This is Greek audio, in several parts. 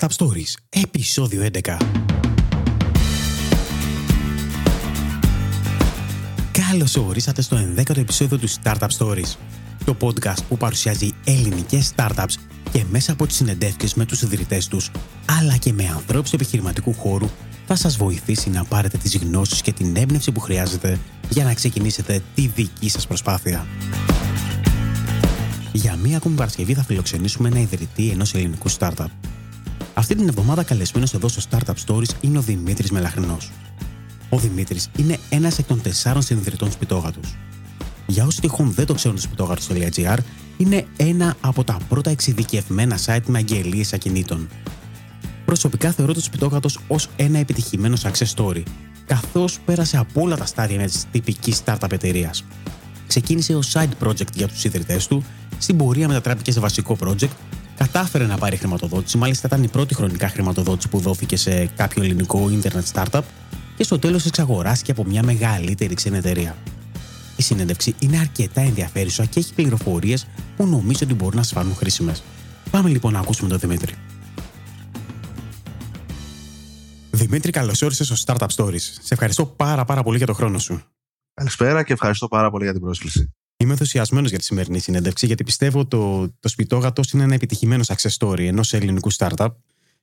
Startup Stories, επεισόδιο 11. Καλώς ορίσατε στο 11ο επεισόδιο του Startup Stories, το podcast που παρουσιάζει ελληνικές startups και μέσα από τις συνεντεύξεις με τους ιδρυτές τους, αλλά και με ανθρώπους επιχειρηματικού χώρου, θα σας βοηθήσει να πάρετε τις γνώσεις και την έμπνευση που χρειάζεται για να ξεκινήσετε τη δική σας προσπάθεια. Για μία ακόμη Παρασκευή θα φιλοξενήσουμε ένα ιδρυτή ενός ελληνικού startup. Αυτή την εβδομάδα καλεσμένος εδώ στο Startup Stories είναι ο Δημήτρης Μελαχρινός. Ο Δημήτρης είναι ένας εκ των τεσσάρων συνειδητών σπιτόγατους. Για όσοι τυχόν δεν το ξέρουν το σπιτόγατο.gr, είναι ένα από τα πρώτα εξειδικευμένα site με αγγελίες ακινήτων. Προσωπικά θεωρώ το σπιτόγατος ως ένα επιτυχημένο success story, καθώς πέρασε από όλα τα στάδια μιας τυπικής startup εταιρείας. Ξεκίνησε ως side project για τους ιδρυτές του στην πορεία μετατράπηκε σε βασικό project, κατάφερε να πάρει χρηματοδότηση, μάλιστα ήταν η πρώτη χρονικά χρηματοδότηση που δόθηκε σε κάποιο ελληνικό internet startup και στο τέλος εξαγοράστηκε από μια μεγαλύτερη ξένη εταιρεία. Η συνέντευξη είναι αρκετά ενδιαφέρουσα και έχει πληροφορίες που νομίζω ότι μπορούν να σας φανούν χρήσιμες. Πάμε λοιπόν να ακούσουμε τον Δημήτρη. Δημήτρη, καλώς όρισες στο Startup Stories. Σε ευχαριστώ πάρα, πάρα πολύ για τον χρόνο σου. Καλησπέρα και ευχαριστώ πάρα πολύ για την πρόσκληση. Είμαι ενθουσιασμένος για τη σημερινή συνέντευξη, γιατί πιστεύω το, το σπιτόγατος είναι ένα επιτυχημένο success story ενός ελληνικού startup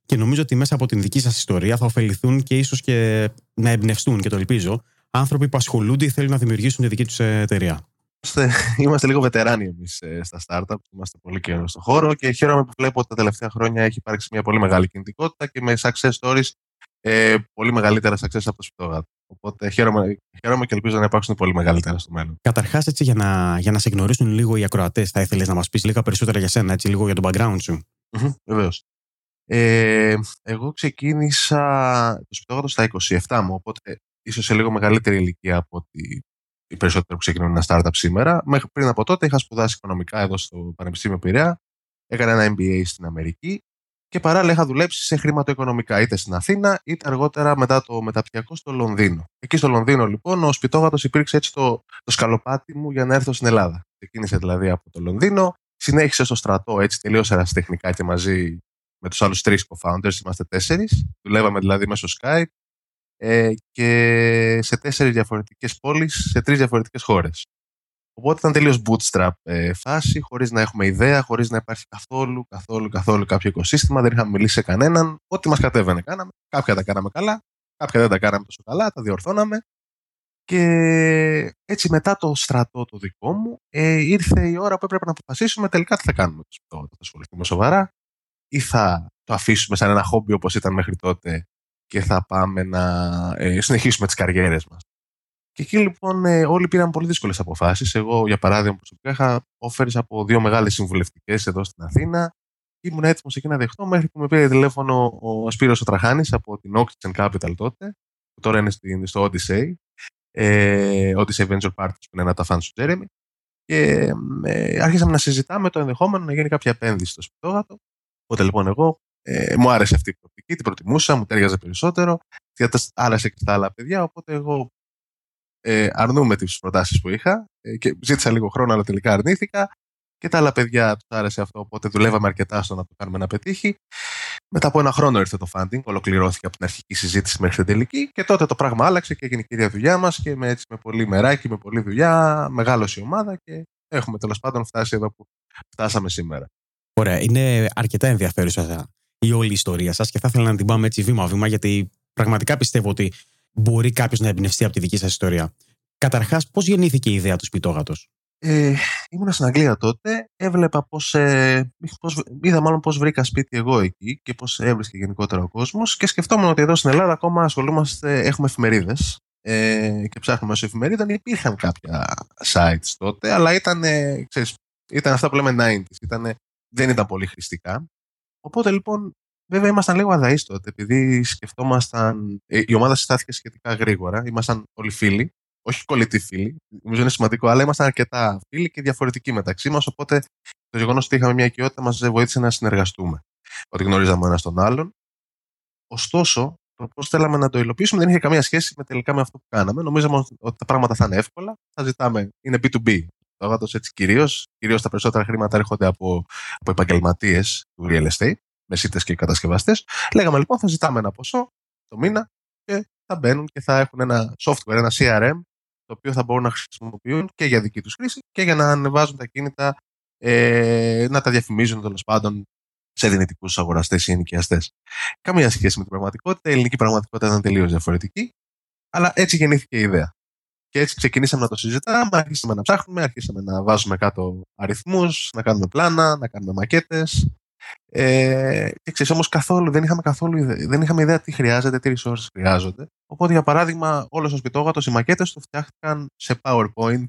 και νομίζω ότι μέσα από την δική σας ιστορία θα ωφεληθούν και ίσως και να εμπνευστούν, και το ελπίζω, άνθρωποι που ασχολούνται ή θέλουν να δημιουργήσουν τη δική τους εταιρεία. Είμαστε, είμαστε λίγο βετεράνοι εμείς ε, στα startup, είμαστε πολύ καιρό στον χώρο και χαίρομαι που βλέπω ότι τα τελευταία χρόνια έχει υπάρξει μια πολύ μεγάλη κινητικότητα και με success stories ε, πολύ μεγαλύτερα success από το σπιτόγατο. Οπότε χαίρομαι, χαίρομαι και ελπίζω να υπάρξουν πολύ μεγαλύτερα στο μέλλον. Καταρχάς, έτσι για να, για να σε γνωρίσουν λίγο οι ακροατές, θα ήθελες να μας πεις λίγα περισσότερα για σένα, έτσι λίγο για τον background σου; Mm-hmm, Βεβαίως. Ε, εγώ ξεκίνησα το σπιτόγατο στα 27 μου, οπότε ίσως σε λίγο μεγαλύτερη ηλικία από ότι οι περισσότεροι που ξεκινούν ένα startup σήμερα. Μέχρι πριν από τότε είχα σπουδάσει οικονομικά εδώ στο Πανεπιστήμιο Πειραιά. Έκανα ένα MBA στην Αμερική και παράλληλα είχα δουλέψει σε χρηματοοικονομικά είτε στην Αθήνα είτε αργότερα μετά το μεταπτυχιακό στο Λονδίνο. Εκεί στο Λονδίνο λοιπόν ο σπιτόγατος υπήρξε έτσι το, το σκαλοπάτι μου για να έρθω στην Ελλάδα. Ξεκίνησε δηλαδή από το Λονδίνο, συνέχισε στο στρατό έτσι τελείως ερασιτεχνικά και μαζί με τους άλλους τρεις co-founders, είμαστε τέσσερις. Δουλεύαμε δηλαδή μέσω Skype ε, και σε τέσσερις διαφορετικές πόλεις, σε τρεις διαφορετικές χώρες. Οπότε ήταν τελείως bootstrap ε, φάση, χωρίς να έχουμε ιδέα, χωρίς να υπάρχει καθόλου, καθόλου, καθόλου κάποιο οικοσύστημα. Δεν είχαμε μιλήσει σε κανέναν. Ό,τι μας κατέβαινε κάναμε. Κάποια τα κάναμε καλά, κάποια δεν τα κάναμε τόσο καλά, τα διορθώναμε. Και έτσι μετά το στρατό το δικό μου, ε, ήρθε η ώρα που έπρεπε να αποφασίσουμε τελικά τι θα κάνουμε. Το, θα ασχοληθούμε σοβαρά ή θα το αφήσουμε σαν ένα χόμπι όπως ήταν μέχρι τότε και θα πάμε να ε, συνεχίσουμε τις καριέρες μας. Και εκεί λοιπόν ε, όλοι πήραν πολύ δύσκολες αποφάσεις. Εγώ, για παράδειγμα, προσωπικά είχα όφερε από δύο μεγάλες συμβουλευτικές εδώ στην Αθήνα. Ήμουν έτοιμος εκεί να δεχτώ μέχρι που με πήρε τηλέφωνο ο Σπύρος ο Τραχάνης από την Oxygen Capital τότε, που τώρα είναι στο Odyssey. Ε, Odyssey Venture Partners, που είναι ένα τα φαν του Jeremy. Και ε, άρχισαμε να συζητάμε το ενδεχόμενο να γίνει κάποια επένδυση στο σπιτόγατο. Οπότε λοιπόν εγώ ε, μου άρεσε αυτή η προοπτική, την προτιμούσα, μου τέριαζε περισσότερο. Γιατί άρεσε και στα άλλα παιδιά. Οπότε εγώ ε, αρνούμε τις προτάσεις που είχα ε, και ζήτησα λίγο χρόνο, αλλά τελικά αρνήθηκα. Και τα άλλα παιδιά τους άρεσε αυτό, οπότε δουλεύαμε αρκετά στο να το κάνουμε να πετύχει. Μετά από ένα χρόνο ήρθε το funding, ολοκληρώθηκε από την αρχική συζήτηση μέχρι την τελική και τότε το πράγμα άλλαξε και έγινε η κυρία δουλειά μας και με, έτσι, με πολύ μεράκι, με πολλή δουλειά, μεγάλωσε η ομάδα και έχουμε τέλος πάντων φτάσει εδώ που φτάσαμε σήμερα. Ωραία, είναι αρκετά ενδιαφέρουσα η όλη η ιστορία σας και θα ήθελα να την πάμε έτσι βήμα-βήμα γιατί πραγματικά πιστεύω ότι μπορεί κάποιος να εμπνευστεί από τη δική σας ιστορία. Καταρχάς, πώς γεννήθηκε η ιδέα του σπιτόγατος; Ε, ήμουνα στην Αγγλία τότε, έβλεπα πώς, ε, πώς, είδα μάλλον πώς βρήκα σπίτι εγώ εκεί και πώς έβρισκε γενικότερα ο κόσμος και σκεφτόμουν ότι εδώ στην Ελλάδα ακόμα ασχολούμαστε, έχουμε εφημερίδες ε, και ψάχνουμε σε εφημερίδα. Υπήρχαν κάποια sites τότε, αλλά ήταν, ξέρεις, ήταν αυτά που λέμε 90s, ήταν, δεν ήταν πολύ χρηστικά. Οπότε λοιπόν Βέβαια, ήμασταν λίγο αδαείς τότε, επειδή σκεφτόμασταν. Ε, η ομάδα συστάθηκε σχετικά γρήγορα. Ήμασταν όλοι φίλοι. Όχι κολλητοί φίλοι. Νομίζω είναι σημαντικό, αλλά ήμασταν αρκετά φίλοι και διαφορετικοί μεταξύ μας. Οπότε το γεγονός ότι είχαμε μια οικειότητα μας βοήθησε να συνεργαστούμε. Ότι γνωρίζαμε ο ένας τον άλλον. Ωστόσο, το πώς θέλαμε να το υλοποιήσουμε δεν είχε καμία σχέση με τελικά με αυτό που κάναμε. Νομίζαμε ότι τα πράγματα θα είναι εύκολα. Θα ζητάμε. Είναι B2B. Το έτσι κυρίως. Κυρίως τα περισσότερα χρήματα έρχονται από, από επαγγελματίες του real estate. Μεσίτες και κατασκευαστές. Λέγαμε λοιπόν θα ζητάμε ένα ποσό το μήνα και θα μπαίνουν και θα έχουν ένα software, ένα CRM, το οποίο θα μπορούν να χρησιμοποιούν και για δική τους χρήση και για να ανεβάζουν τα κίνητα, ε, να τα διαφημίζουν τέλος πάντων σε δυνητικούς αγοραστές ή ενοικιαστές. Καμία σχέση με την πραγματικότητα. Η ελληνική πραγματικότητα ήταν τελείως διαφορετική. Αλλά έτσι γεννήθηκε η ιδέα. Και έτσι ξεκινήσαμε να το συζητάμε, αρχίσαμε να ψάχνουμε, αρχίσαμε να βάζουμε κάτω αριθμούς, να κάνουμε πλάνα, να κάνουμε μακέτες. Ε, και ξέρεις όμως καθόλου, δεν είχαμε καθόλου δεν είχαμε ιδέα τι χρειάζεται, τι resources χρειάζονται. Οπότε για παράδειγμα, όλο ο σπιτόγατο, οι μακέτες του φτιάχτηκαν σε PowerPoint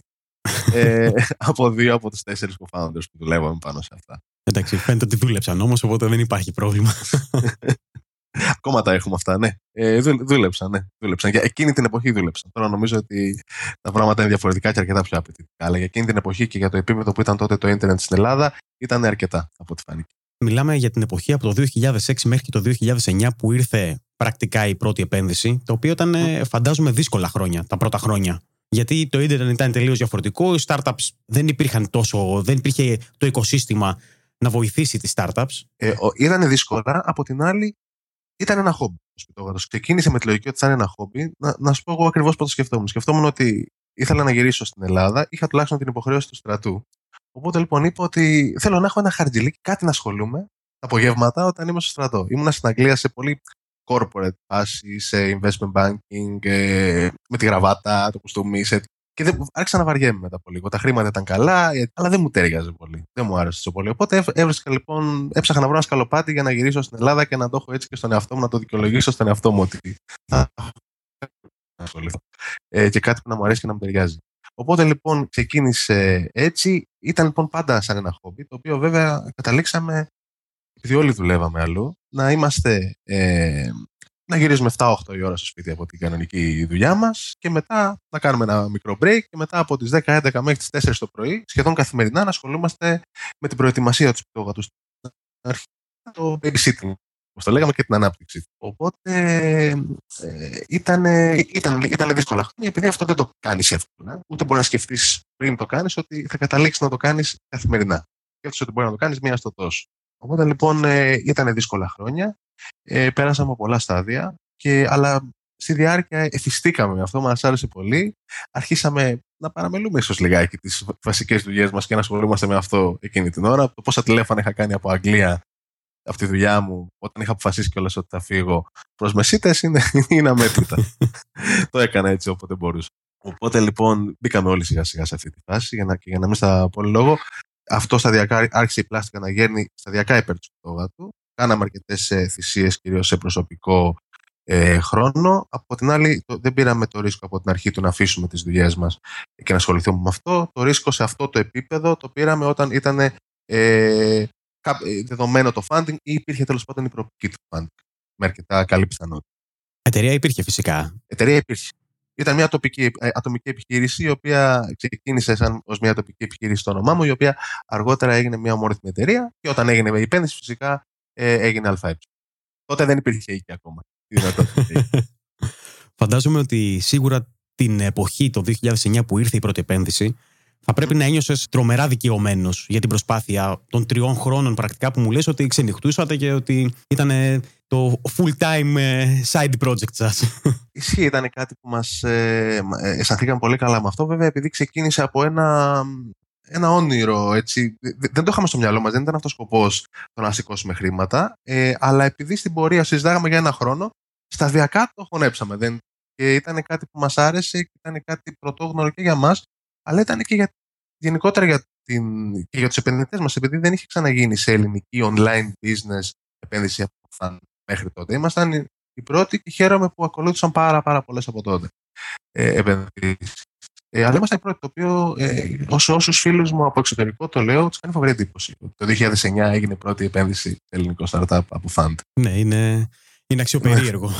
ε, από δύο από τους τέσσερις co-founders που δουλεύαμε πάνω σε αυτά. Εντάξει, φαίνεται ότι δούλεψαν όμως, οπότε δεν υπάρχει πρόβλημα. Ακόμα τα έχουμε αυτά, ναι. Ε, δούλεψαν, ναι. Δούλεψαν. Για εκείνη την εποχή δούλεψαν. Τώρα νομίζω ότι τα πράγματα είναι διαφορετικά και αρκετά πιο απαιτητικά. Αλλά για εκείνη την εποχή και για το επίπεδο που ήταν τότε το ίντερνετ στην Ελλάδα ήταν αρκετά από ό,τι φάνηκε. Μιλάμε για την εποχή από το 2006 μέχρι και το 2009 που ήρθε πρακτικά η πρώτη επένδυση, το οποίο ήταν, mm. φαντάζομαι, δύσκολα χρόνια, τα πρώτα χρόνια. Γιατί το ίντερνετ ήταν τελείως διαφορετικό, οι startups δεν υπήρχαν τόσο, δεν υπήρχε το οικοσύστημα να βοηθήσει τις startups. Ε, ήταν δύσκολα. Από την άλλη, ήταν ένα χόμπι. Ξεκίνησε με τη λογική ότι ήταν ένα χόμπι. Να, να σου πω εγώ ακριβώς πώς το σκεφτόμουν. Σκεφτόμουν ότι ήθελα να γυρίσω στην Ελλάδα. Είχα τουλάχιστον την υποχρέωση του στρατού. Οπότε λοιπόν είπα ότι θέλω να έχω ένα χαρτζιλίκι, κάτι να ασχολούμαι τα απογεύματα όταν είμαι στο στρατό. Ήμουνα στην Αγγλία σε πολύ corporate φάση, σε investment banking, ε, με τη γραβάτα, το κουστούμι, σε και δεν, άρχισα να βαριέμαι μετά από λίγο. Τα χρήματα ήταν καλά, ε, αλλά δεν μου τέριαζε πολύ. Δεν μου άρεσε τόσο πολύ. Οπότε έβρισκα λοιπόν, έψαχνα να βρω ένα σκαλοπάτι για να γυρίσω στην Ελλάδα και να το έχω έτσι και στον εαυτό μου, να το δικαιολογήσω στον εαυτό μου ότι θα ασχοληθώ. Ε, και κάτι που να μου αρέσει και να μου ταιριάζει. Οπότε λοιπόν ξεκίνησε έτσι. Ήταν λοιπόν πάντα σαν ένα χόμπι, το οποίο βέβαια καταλήξαμε, επειδή όλοι δουλεύαμε αλλού, να είμαστε ε, να γυρίζουμε 7-8 η ώρα στο σπίτι από την κανονική δουλειά μας και μετά να κάνουμε ένα μικρό break και μετά από τις 10-11 μέχρι τις 4 το πρωί, σχεδόν καθημερινά, να ασχολούμαστε με την προετοιμασία τους σπιτόγατου. Το babysitting, όπως το λέγαμε, και την ανάπτυξη. Οπότε ε, ήταν, ήταν, ήταν δύσκολα χρόνια, επειδή αυτό δεν το κάνεις εύκολα. Ούτε μπορεί να σκεφτείς πριν το κάνεις ότι θα καταλήξεις να το κάνεις καθημερινά. Σκέφτεσαι ότι μπορεί να το κάνεις μία στο τόσο. Οπότε λοιπόν ε, ήταν δύσκολα χρόνια. Ε, πέρασαμε από πολλά στάδια, και, αλλά στη διάρκεια εφιστήκαμε με αυτό, μας άρεσε πολύ. Αρχίσαμε να παραμελούμε ίσως λιγάκι τις βασικές δουλειές μας και να ασχολούμαστε με αυτό εκείνη την ώρα. Το πόσα τηλέφωνα είχα κάνει από Αγγλία από τη δουλειά μου, όταν είχα αποφασίσει κιόλας ότι θα φύγω προς μεσίτες, είναι, είναι αμέτρητα. το έκανα έτσι όποτε μπορούσα. Οπότε λοιπόν μπήκαμε όλοι σιγά σιγά σε αυτή τη φάση για να, και για να μην στα πω λόγο. Αυτό σταδιακά άρχισε η πλάστικα να γέρνει σταδιακά υπέρ του του κάναμε αρκετές ε, θυσίες, κυρίως σε προσωπικό ε, χρόνο. Από την άλλη, το, δεν πήραμε το ρίσκο από την αρχή του να αφήσουμε τις δουλειές μας και να ασχοληθούμε με αυτό. Το ρίσκο σε αυτό το επίπεδο το πήραμε όταν ήταν ε, ε δεδομένο το funding ή υπήρχε τέλος πάντων η προοπτική του funding. Με αρκετά καλή πιθανότητα. Εταιρεία υπήρχε φυσικά. Εταιρεία υπήρχε. Ήταν μια τοπική, ατομική επιχείρηση, η οποία ξεκίνησε σαν ως μια τοπική επιχείρηση στο όνομά μου, η οποία αργότερα έγινε μια ομόρυθμη εταιρεία. Και όταν έγινε η επένδυση, φυσικά ε, έγινε ΑΕ. Τότε δεν υπήρχε εκεί ακόμα. Φαντάζομαι ότι σίγουρα την εποχή το 2009 που ήρθε η πρώτη επένδυση θα πρέπει να ένιωσες τρομερά δικαιωμένος για την προσπάθεια των τριών χρόνων πρακτικά που μου λες ότι ξενυχτούσατε και ότι ήταν το full time ε, side project σας. Ισχύει, ήταν κάτι που μας ε, αισθανθήκαμε πολύ καλά με αυτό. Βέβαια, επειδή ξεκίνησε από ένα ένα όνειρο, έτσι. Δεν το είχαμε στο μυαλό μας, δεν ήταν αυτός ο σκοπός το να σηκώσουμε χρήματα. Ε, αλλά επειδή στην πορεία συζητάγαμε για ένα χρόνο, σταδιακά το χωνέψαμε. Δεν, και ήταν κάτι που μας άρεσε και ήταν κάτι πρωτόγνωρο και για μας, αλλά ήταν και για, γενικότερα για, την, και για τους επενδυτές μας, επειδή δεν είχε ξαναγίνει σε ελληνική online business επένδυση από μέχρι τότε. Ήμασταν οι πρώτοι και χαίρομαι που ακολούθησαν πάρα, πάρα πολλές από τότε ε, επενδύσεις. Ε, αλλά είμαστε πρώτοι, το οποίο ε, όσο όσους φίλους μου από εξωτερικό το λέω, τους κάνει φοβερή εντύπωση. Το 2009 έγινε η πρώτη επένδυση σε ελληνικό startup από Fund. Ναι, είναι, είναι αξιοπερίεργο.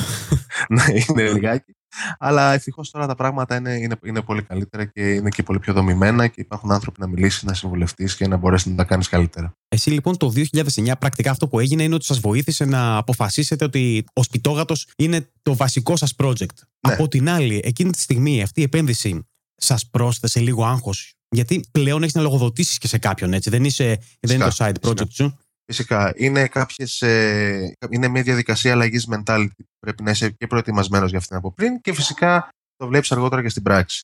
ναι, είναι λιγάκι. Αλλά ευτυχώς τώρα τα πράγματα είναι, είναι, είναι πολύ καλύτερα και είναι και πολύ πιο δομημένα και υπάρχουν άνθρωποι να μιλήσεις, να συμβουλευτείς και να μπορέσεις να τα κάνεις καλύτερα. Εσύ λοιπόν το 2009 πρακτικά αυτό που έγινε είναι ότι σας βοήθησε να αποφασίσετε ότι ο σπιτόγατος είναι το βασικό σας project. Ναι. Από την άλλη, εκείνη τη στιγμή αυτή η επένδυση σας πρόσθεσε λίγο άγχος; Γιατί πλέον έχεις να λογοδοτήσεις και σε κάποιον, έτσι. Δεν, είσαι, δεν είναι το side project σου. Φυσικά. Είναι, κάποιες, ε, είναι μια διαδικασία αλλαγής mentality που πρέπει να είσαι και προετοιμασμένος για αυτήν από πριν και φυσικά το βλέπεις αργότερα και στην πράξη.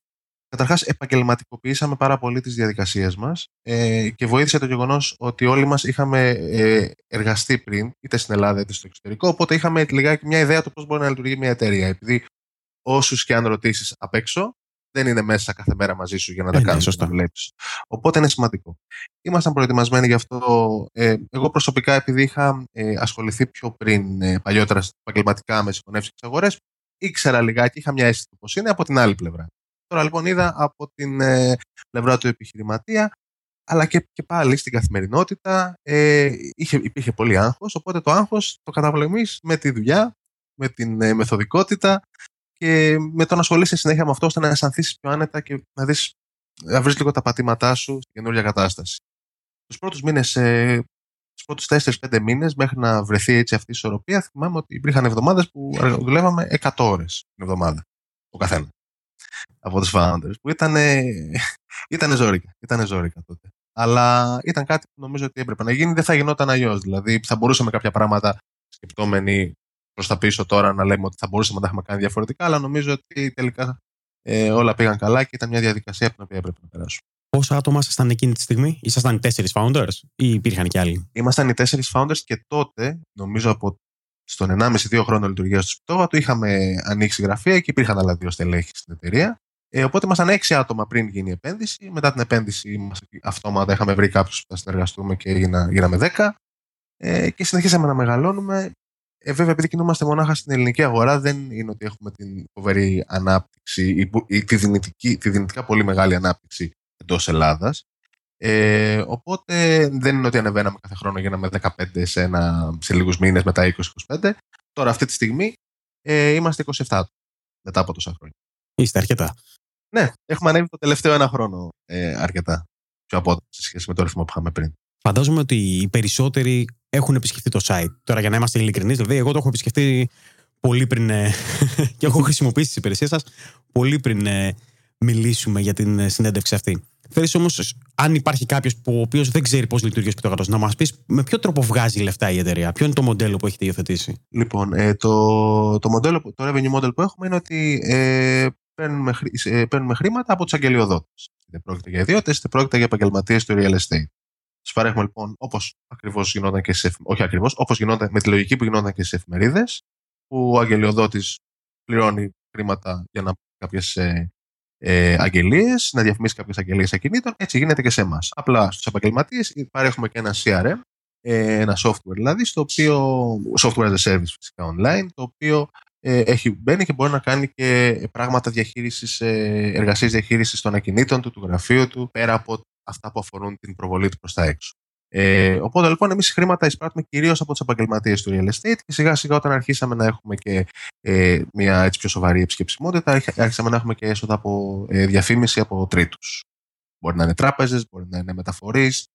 Καταρχάς, επαγγελματικοποιήσαμε πάρα πολύ τις διαδικασίες μας ε, και βοήθησε το γεγονός ότι όλοι μας είχαμε ε, εργαστεί πριν, είτε στην Ελλάδα είτε στο εξωτερικό. Οπότε είχαμε λιγάκι μια ιδέα του πώς μπορεί να λειτουργεί μια εταιρεία. Επειδή όσους και αν ρωτήσεις απ' έξω, δεν είναι μέσα κάθε μέρα μαζί σου για να τα ναι, κάνεις να βλέπεις. Οπότε είναι σημαντικό. Ήμασταν προετοιμασμένοι γι' αυτό. Ε, εγώ προσωπικά, επειδή είχα ε, ασχοληθεί πιο πριν, ε, παλιότερα επαγγελματικά με συγχωνεύσεις και αγορές, ήξερα λιγάκι, είχα μια αίσθηση πώς είναι από την άλλη πλευρά. Τώρα λοιπόν είδα από την ε, πλευρά του επιχειρηματία, αλλά και, και πάλι στην καθημερινότητα ε, είχε, υπήρχε πολύ άγχος, οπότε το άγχος το καταπολεμείς με τη δουλειά, με την ε, μεθοδικότητα και με το να ασχολείσαι συνέχεια με αυτό ώστε να αισθανθείς πιο άνετα και να, δεις, να βρεις λίγο τα πατήματά σου στην καινούργια κατάσταση. Τους πρώτους μήνες, ε, τους πρώτους 4-5 μήνες μέχρι να βρεθεί έτσι αυτή η ισορροπία θυμάμαι ότι υπήρχαν εβδομάδες που δουλεύαμε 100 ώρες την εβδομάδα ο καθένα από τους founders που ήταν, ήταν ζώρικα, ήταν ζώρικα τότε. Αλλά ήταν κάτι που νομίζω ότι έπρεπε να γίνει, δεν θα γινόταν αλλιώς. Δηλαδή θα μπορούσαμε κάποια πράγματα σκεπτόμενοι προς τα πίσω τώρα να λέμε ότι θα μπορούσαμε να τα έχουμε κάνει διαφορετικά, αλλά νομίζω ότι τελικά ε, όλα πήγαν καλά και ήταν μια διαδικασία από την οποία έπρεπε να περάσουμε. Πόσα άτομα ήσασταν εκείνη τη στιγμή, ήσασταν οι τέσσερις founders ή υπήρχαν και άλλοι; Ήμασταν οι τέσσερις founders και τότε, νομίζω από στον 1,5-2 χρόνο λειτουργίας του Σπιτόβατο, είχαμε ανοίξει γραφεία και υπήρχαν άλλα δύο στελέχη στην εταιρεία. Ε, οπότε ήμασταν έξι άτομα πριν γίνει η επένδυση. Μετά την επένδυση, αυτόματα είχαμε βρει κάποιους που θα συνεργαστούμε και γίναμε 10. Ε, και συνεχίσαμε να μεγαλώνουμε. Ε, βέβαια, επειδή κινούμαστε μονάχα στην ελληνική αγορά, δεν είναι ότι έχουμε την φοβερή ανάπτυξη ή, ή τη, δυνητική, τη δυνητικά πολύ μεγάλη ανάπτυξη εντός Ελλάδας. Ε, οπότε δεν είναι ότι ανεβαίναμε κάθε χρόνο γίναμε 15 σε, ένα, σε λίγους μήνες μετά 20-25. Τώρα αυτή τη στιγμή ε, είμαστε 27 μετά από τόσα χρόνια. Είστε αρκετά. Ναι, έχουμε ανέβει το τελευταίο ένα χρόνο ε, αρκετά πιο από σε σχέση με το ρυθμό που είχαμε πριν. Φαντάζομαι ότι οι περισσότεροι έχουν επισκεφτεί το site. Τώρα, για να είμαστε ειλικρινείς, δηλαδή, εγώ το έχω επισκεφτεί πολύ πριν. Ε, και έχω χρησιμοποιήσει τις υπηρεσίες σας πολύ πριν ε, μιλήσουμε για την ε, συνέντευξη αυτή. Θέλεις όμως, αν υπάρχει κάποιος ο οποίος δεν ξέρει πώς λειτουργεί ο σπιτόγατο, να μας πεις με ποιο τρόπο βγάζει λεφτά η εταιρεία, ποιο είναι το μοντέλο που έχετε υιοθετήσει; Λοιπόν, ε, το, το, μοντέλο, το revenue model που έχουμε είναι ότι ε, παίρνουμε, ε, παίρνουμε χρήματα από τους αγγελιοδότες. Είτε πρόκειται για ιδιώτες, είτε πρόκειται για επαγγελματίες του real estate. Τους παρέχουμε λοιπόν όπως ακριβώς γινόταν και σε, όχι ακριβώς, όπως γινόταν με τη λογική που γινόταν και στις εφημερίδες, που ο αγγελιοδότης πληρώνει χρήματα για να κάποιες ε, ε, αγγελίες, να διαφημίσει κάποιες αγγελίες ακινήτων. Έτσι γίνεται και σε εμάς. Απλά στους επαγγελματίες παρέχουμε και ένα CRM, ε, ένα software δηλαδή, στο οποίο, software as a service φυσικά online, το οποίο ε, έχει, μπαίνει και μπορεί να κάνει και πράγματα διαχείρισης, ε, εργασίες διαχείρισης των ακινήτων του, του γραφείου του, πέρα από αυτά που αφορούν την προβολή του προς τα έξω. Ε, οπότε λοιπόν εμείς χρήματα εισπράττουμε κυρίως από τους επαγγελματίες του real estate και σιγά σιγά όταν αρχίσαμε να έχουμε και ε, μια έτσι πιο σοβαρή επισκεψιμότητα, άρχισαμε να έχουμε και έσοδα από ε, διαφήμιση από τρίτους. Μπορεί να είναι τράπεζες, μπορεί να είναι μεταφορείς,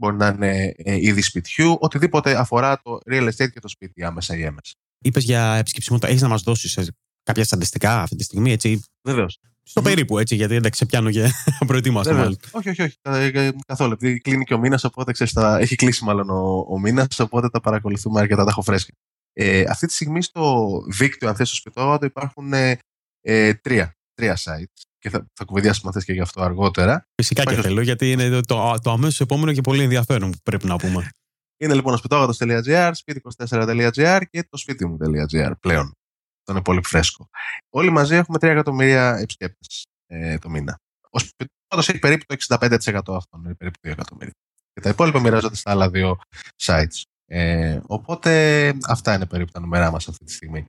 μπορεί να είναι ε, είδη σπιτιού, οτιδήποτε αφορά το real estate και το σπίτι άμεσα ή έμεσα. Είπες για επισκεψιμότητα, έχεις να μας δώσεις κάποια στατιστικά αυτή τη στιγμή, έτσι; Βεβαίως. Στο περίπου έτσι, γιατί εντάξει, σε πιάνω και προετοίμαστε μάλλον. Όχι, όχι, όχι. Ε, ε, καθόλου. Επειδή κλείνει και ο μήνας, οπότε ξέρεις, τα... έχει κλείσει μάλλον ο, ο μήνας, οπότε τα παρακολουθούμε αρκετά, τα έχω φρέσκα. Ε, αυτή τη στιγμή στο δίκτυο, αν θες στο σπιτόγατο, υπάρχουν ε, ε, τρία, τρία sites και θα, θα κουβεντιάσουμε αν θες και γι' αυτό αργότερα. Φυσικά και θέλω, γιατί είναι το, το, το αμέσως επόμενο και πολύ ενδιαφέρον που πρέπει να πούμε. Είναι λοιπόν ο σπιτόγατο.gr, σπίτι24.gr και το σπίτι μου.gr πλέον. Αυτό είναι πολύ φρέσκο. Όλοι μαζί έχουμε 3 εκατομμύρια επισκέπτες ε, το μήνα. Ο σπιτόγατο έχει περίπου το 65% αυτών, είναι περίπου 2 εκατομμύρια. Και τα υπόλοιπα μοιράζονται στα άλλα δύο sites. Ε, οπότε αυτά είναι περίπου τα νούμερά μας αυτή τη στιγμή.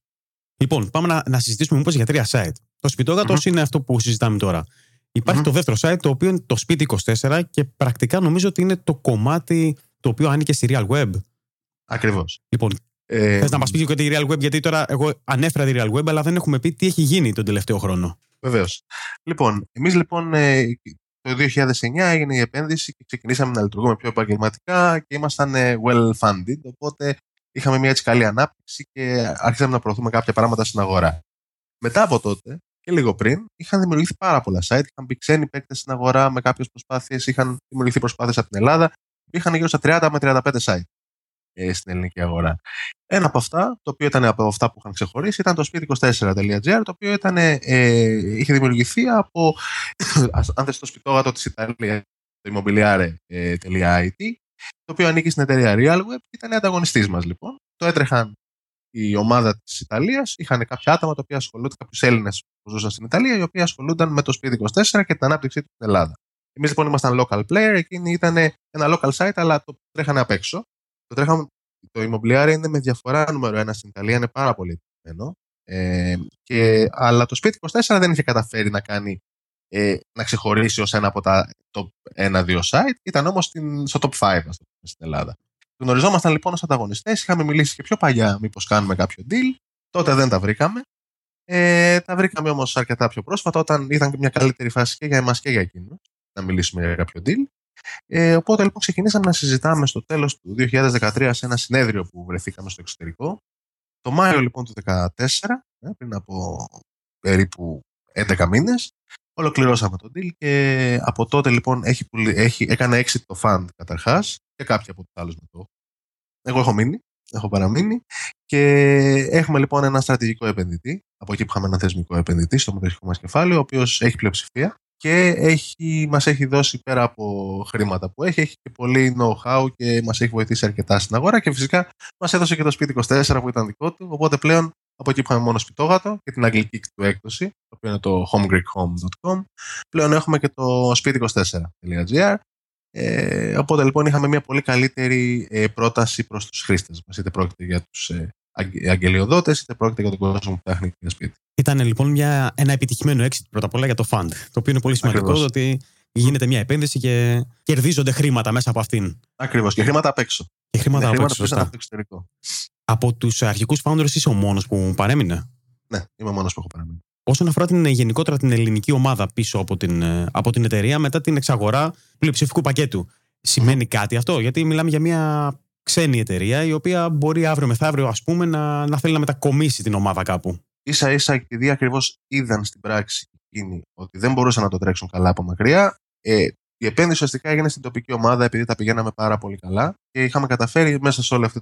Λοιπόν, πάμε να, να συζητήσουμε μήπως για τρία site. Το σπιτόγατο mm-hmm. είναι αυτό που συζητάμε τώρα. Υπάρχει mm-hmm. το δεύτερο site, το οποίο είναι το σπίτι 24 και πρακτικά νομίζω ότι είναι το κομμάτι το οποίο άνοιγε στη Real Web. Ακριβώς. Λοιπόν, ε, θες να μας πει και τη Real Web, γιατί τώρα εγώ ανέφερα τη Real Web, αλλά δεν έχουμε πει τι έχει γίνει τον τελευταίο χρόνο. Βεβαίως. Λοιπόν, εμείς λοιπόν ε, το 2009 έγινε η επένδυση και ξεκινήσαμε να λειτουργούμε πιο επαγγελματικά και ήμασταν ε, well funded. Οπότε είχαμε μια έτσι καλή ανάπτυξη και άρχισαμε να προωθούμε κάποια πράγματα στην αγορά. Μετά από τότε και λίγο πριν, είχαν δημιουργηθεί πάρα πολλά site. Είχαν μπει ξένοι παίκτες στην αγορά με κάποιες προσπάθειες, είχαν δημιουργηθεί προσπάθειες από την Ελλάδα. Είχαν γύρω στα 30 με 35 site. Ε, στην ελληνική αγορά. Ένα από αυτά, το οποίο ήταν από αυτά που είχαν ξεχωρίσει, ήταν το speed24.gr, το οποίο ήταν, ε, είχε δημιουργηθεί από, αν θες το σπιτόγατο της Ιταλίας, το immobiliare.it, το οποίο ανήκει στην εταιρεία RealWeb και ήταν ανταγωνιστής μας λοιπόν. Το έτρεχαν η ομάδα της Ιταλίας. Είχαν κάποια άτομα τα οποία ασχολούνταν, κάποιους Έλληνες που ζούσαν στην Ιταλία, οι οποίοι ασχολούνταν με το σπίτι 24 και την ανάπτυξή τους στην Ελλάδα. Εμείς λοιπόν ήμασταν local player, εκείνοι ήταν ένα local site, αλλά το τρέχανε απ' έξω. Το, τρέχαμε, το Immobiliare είναι με διαφορά νούμερο ένα στην Ιταλία, είναι πάρα πολύ επιτυχημένο. Ε, και, αλλά το σπίτι 24 δεν είχε καταφέρει να κάνει ε, να ξεχωρίσει ως ένα από τα top 1-2 site, ήταν όμως στο top 5 στην Ελλάδα. Γνωριζόμασταν λοιπόν ως ανταγωνιστές. Είχαμε μιλήσει και πιο παλιά, μήπως κάνουμε κάποιο deal. Τότε δεν τα βρήκαμε. Ε, τα βρήκαμε όμως αρκετά πιο πρόσφατα, όταν ήταν μια καλύτερη φάση και για εμάς και για εκείνους να μιλήσουμε για κάποιο deal. Ε, οπότε λοιπόν ξεκινήσαμε να συζητάμε στο τέλος του 2013 σε ένα συνέδριο που βρεθήκαμε στο εξωτερικό. Το Μάιο λοιπόν του 2014, ε, πριν από περίπου 11 μήνες, ολοκληρώσαμε το deal και από τότε λοιπόν έχει, έχει, έκανε exit το fund καταρχάς και κάποιοι από τους άλλους με το. Εγώ έχω μείνει, έχω παραμείνει και έχουμε λοιπόν ένα στρατηγικό επενδυτή, από εκεί που είχαμε ένα θεσμικό επενδυτή στο μετοχικό μας κεφάλαιο, ο οποίος έχει πλειοψηφία και έχει, μας έχει δώσει πέρα από χρήματα που έχει, έχει και πολύ know-how και μας έχει βοηθήσει αρκετά στην αγορά και φυσικά μας έδωσε και το σπίτι 24 που ήταν δικό του, οπότε πλέον από εκεί που είχαμε μόνο σπιτόγατο και την αγγλική του έκδοση, το οποίο είναι το homegreekhome.com, πλέον έχουμε και το σπίτι 24.gr ε, οπότε λοιπόν είχαμε μια πολύ καλύτερη ε, πρόταση προς τους χρήστες μας. Είτε πρόκειται για τους ε, αγγελιοδότες, είτε πρόκειται για τον κόσμο που φτιάχνει ένα σπίτι. Ήταν λοιπόν μια, ένα επιτυχημένο exit πρώτα απ' όλα για το fund. Το οποίο είναι πολύ σημαντικό Ακριβώς. ότι γίνεται μια επένδυση και κερδίζονται χρήματα μέσα από αυτήν. Ακριβώς. Και χρήματα απ' έξω. Και χρήματα, απ' έξω. Από, εξωτερικό. από τους αρχικούς founders είσαι ο μόνος που παρέμεινε; Ναι, είμαι ο μόνος που έχω παραμείνει. Όσον αφορά την γενικότερα την ελληνική ομάδα πίσω από την, ε, από την εταιρεία μετά την εξαγορά πλειοψηφικού πακέτου. Σημαίνει κάτι αυτό, γιατί μιλάμε για μια ξένη εταιρεία η οποία μπορεί αύριο μεθαύριο ας πούμε να, να θέλει να μετακομίσει την ομάδα κάπου. Ίσα ίσα επειδή ακριβώς είδαν στην πράξη εκείνη ότι δεν μπορούσαν να το τρέξουν καλά από μακριά, ε, η επένδυση ουσιαστικά έγινε στην τοπική ομάδα επειδή τα πηγαίναμε πάρα πολύ καλά και είχαμε καταφέρει μέσα σε όλο αυτό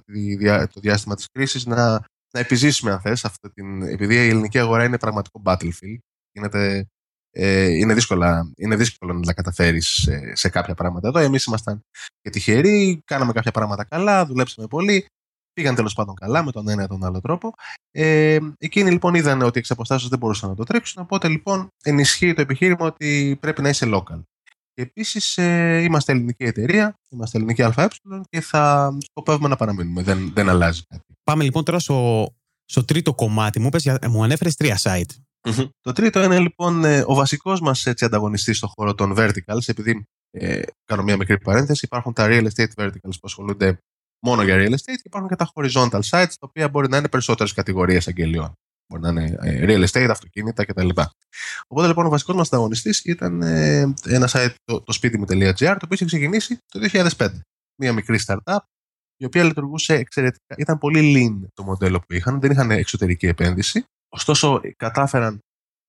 το διάστημα της κρίσης να να επιζήσουμε, αν θες, αυτή την, επειδή η ελληνική αγορά είναι πραγματικό battlefield. Είναι, ε, είναι, δύσκολα, είναι δύσκολο να τα καταφέρεις σε, σε, κάποια πράγματα εδώ. Εμείς ήμασταν και τυχεροί, κάναμε κάποια πράγματα καλά, δουλέψαμε πολύ. Πήγαν τέλος πάντων καλά με τον ένα ή τον άλλο τρόπο. Ε, εκείνοι λοιπόν είδαν ότι εξ αποστάσεως δεν μπορούσαν να το τρέξουν. Οπότε λοιπόν ενισχύει το επιχείρημα ότι πρέπει να είσαι local. Και επίσης ε, είμαστε ελληνική εταιρεία, είμαστε ελληνική ΑΕ και θα σκοπεύουμε να παραμείνουμε. Δεν, δεν αλλάζει κάτι. Πάμε λοιπόν τώρα στο, στο τρίτο κομμάτι. Μου, πες, μου ανέφερες τρία site. Το τρίτο είναι λοιπόν ε, ο βασικός μας ανταγωνιστής στον χώρο των verticals. Επειδή ε, κάνω μια μικρή παρένθεση, υπάρχουν τα real estate verticals που ασχολούνται μόνο για real estate και υπάρχουν και τα horizontal sites, τα οποία μπορεί να είναι περισσότερες κατηγορίες αγγελιών. Μπορεί να είναι ε, real estate, αυτοκίνητα κτλ. Οπότε λοιπόν ο βασικός μας ανταγωνιστής ήταν ε, ένα site, το, το σπίτι μου.gr, το οποίο είχε ξεκινήσει το 2005. Μια μικρή startup, η οποία λειτουργούσε εξαιρετικά. Ήταν πολύ lean το μοντέλο που είχαν, δεν είχαν εξωτερική επένδυση. Ωστόσο, κατάφεραν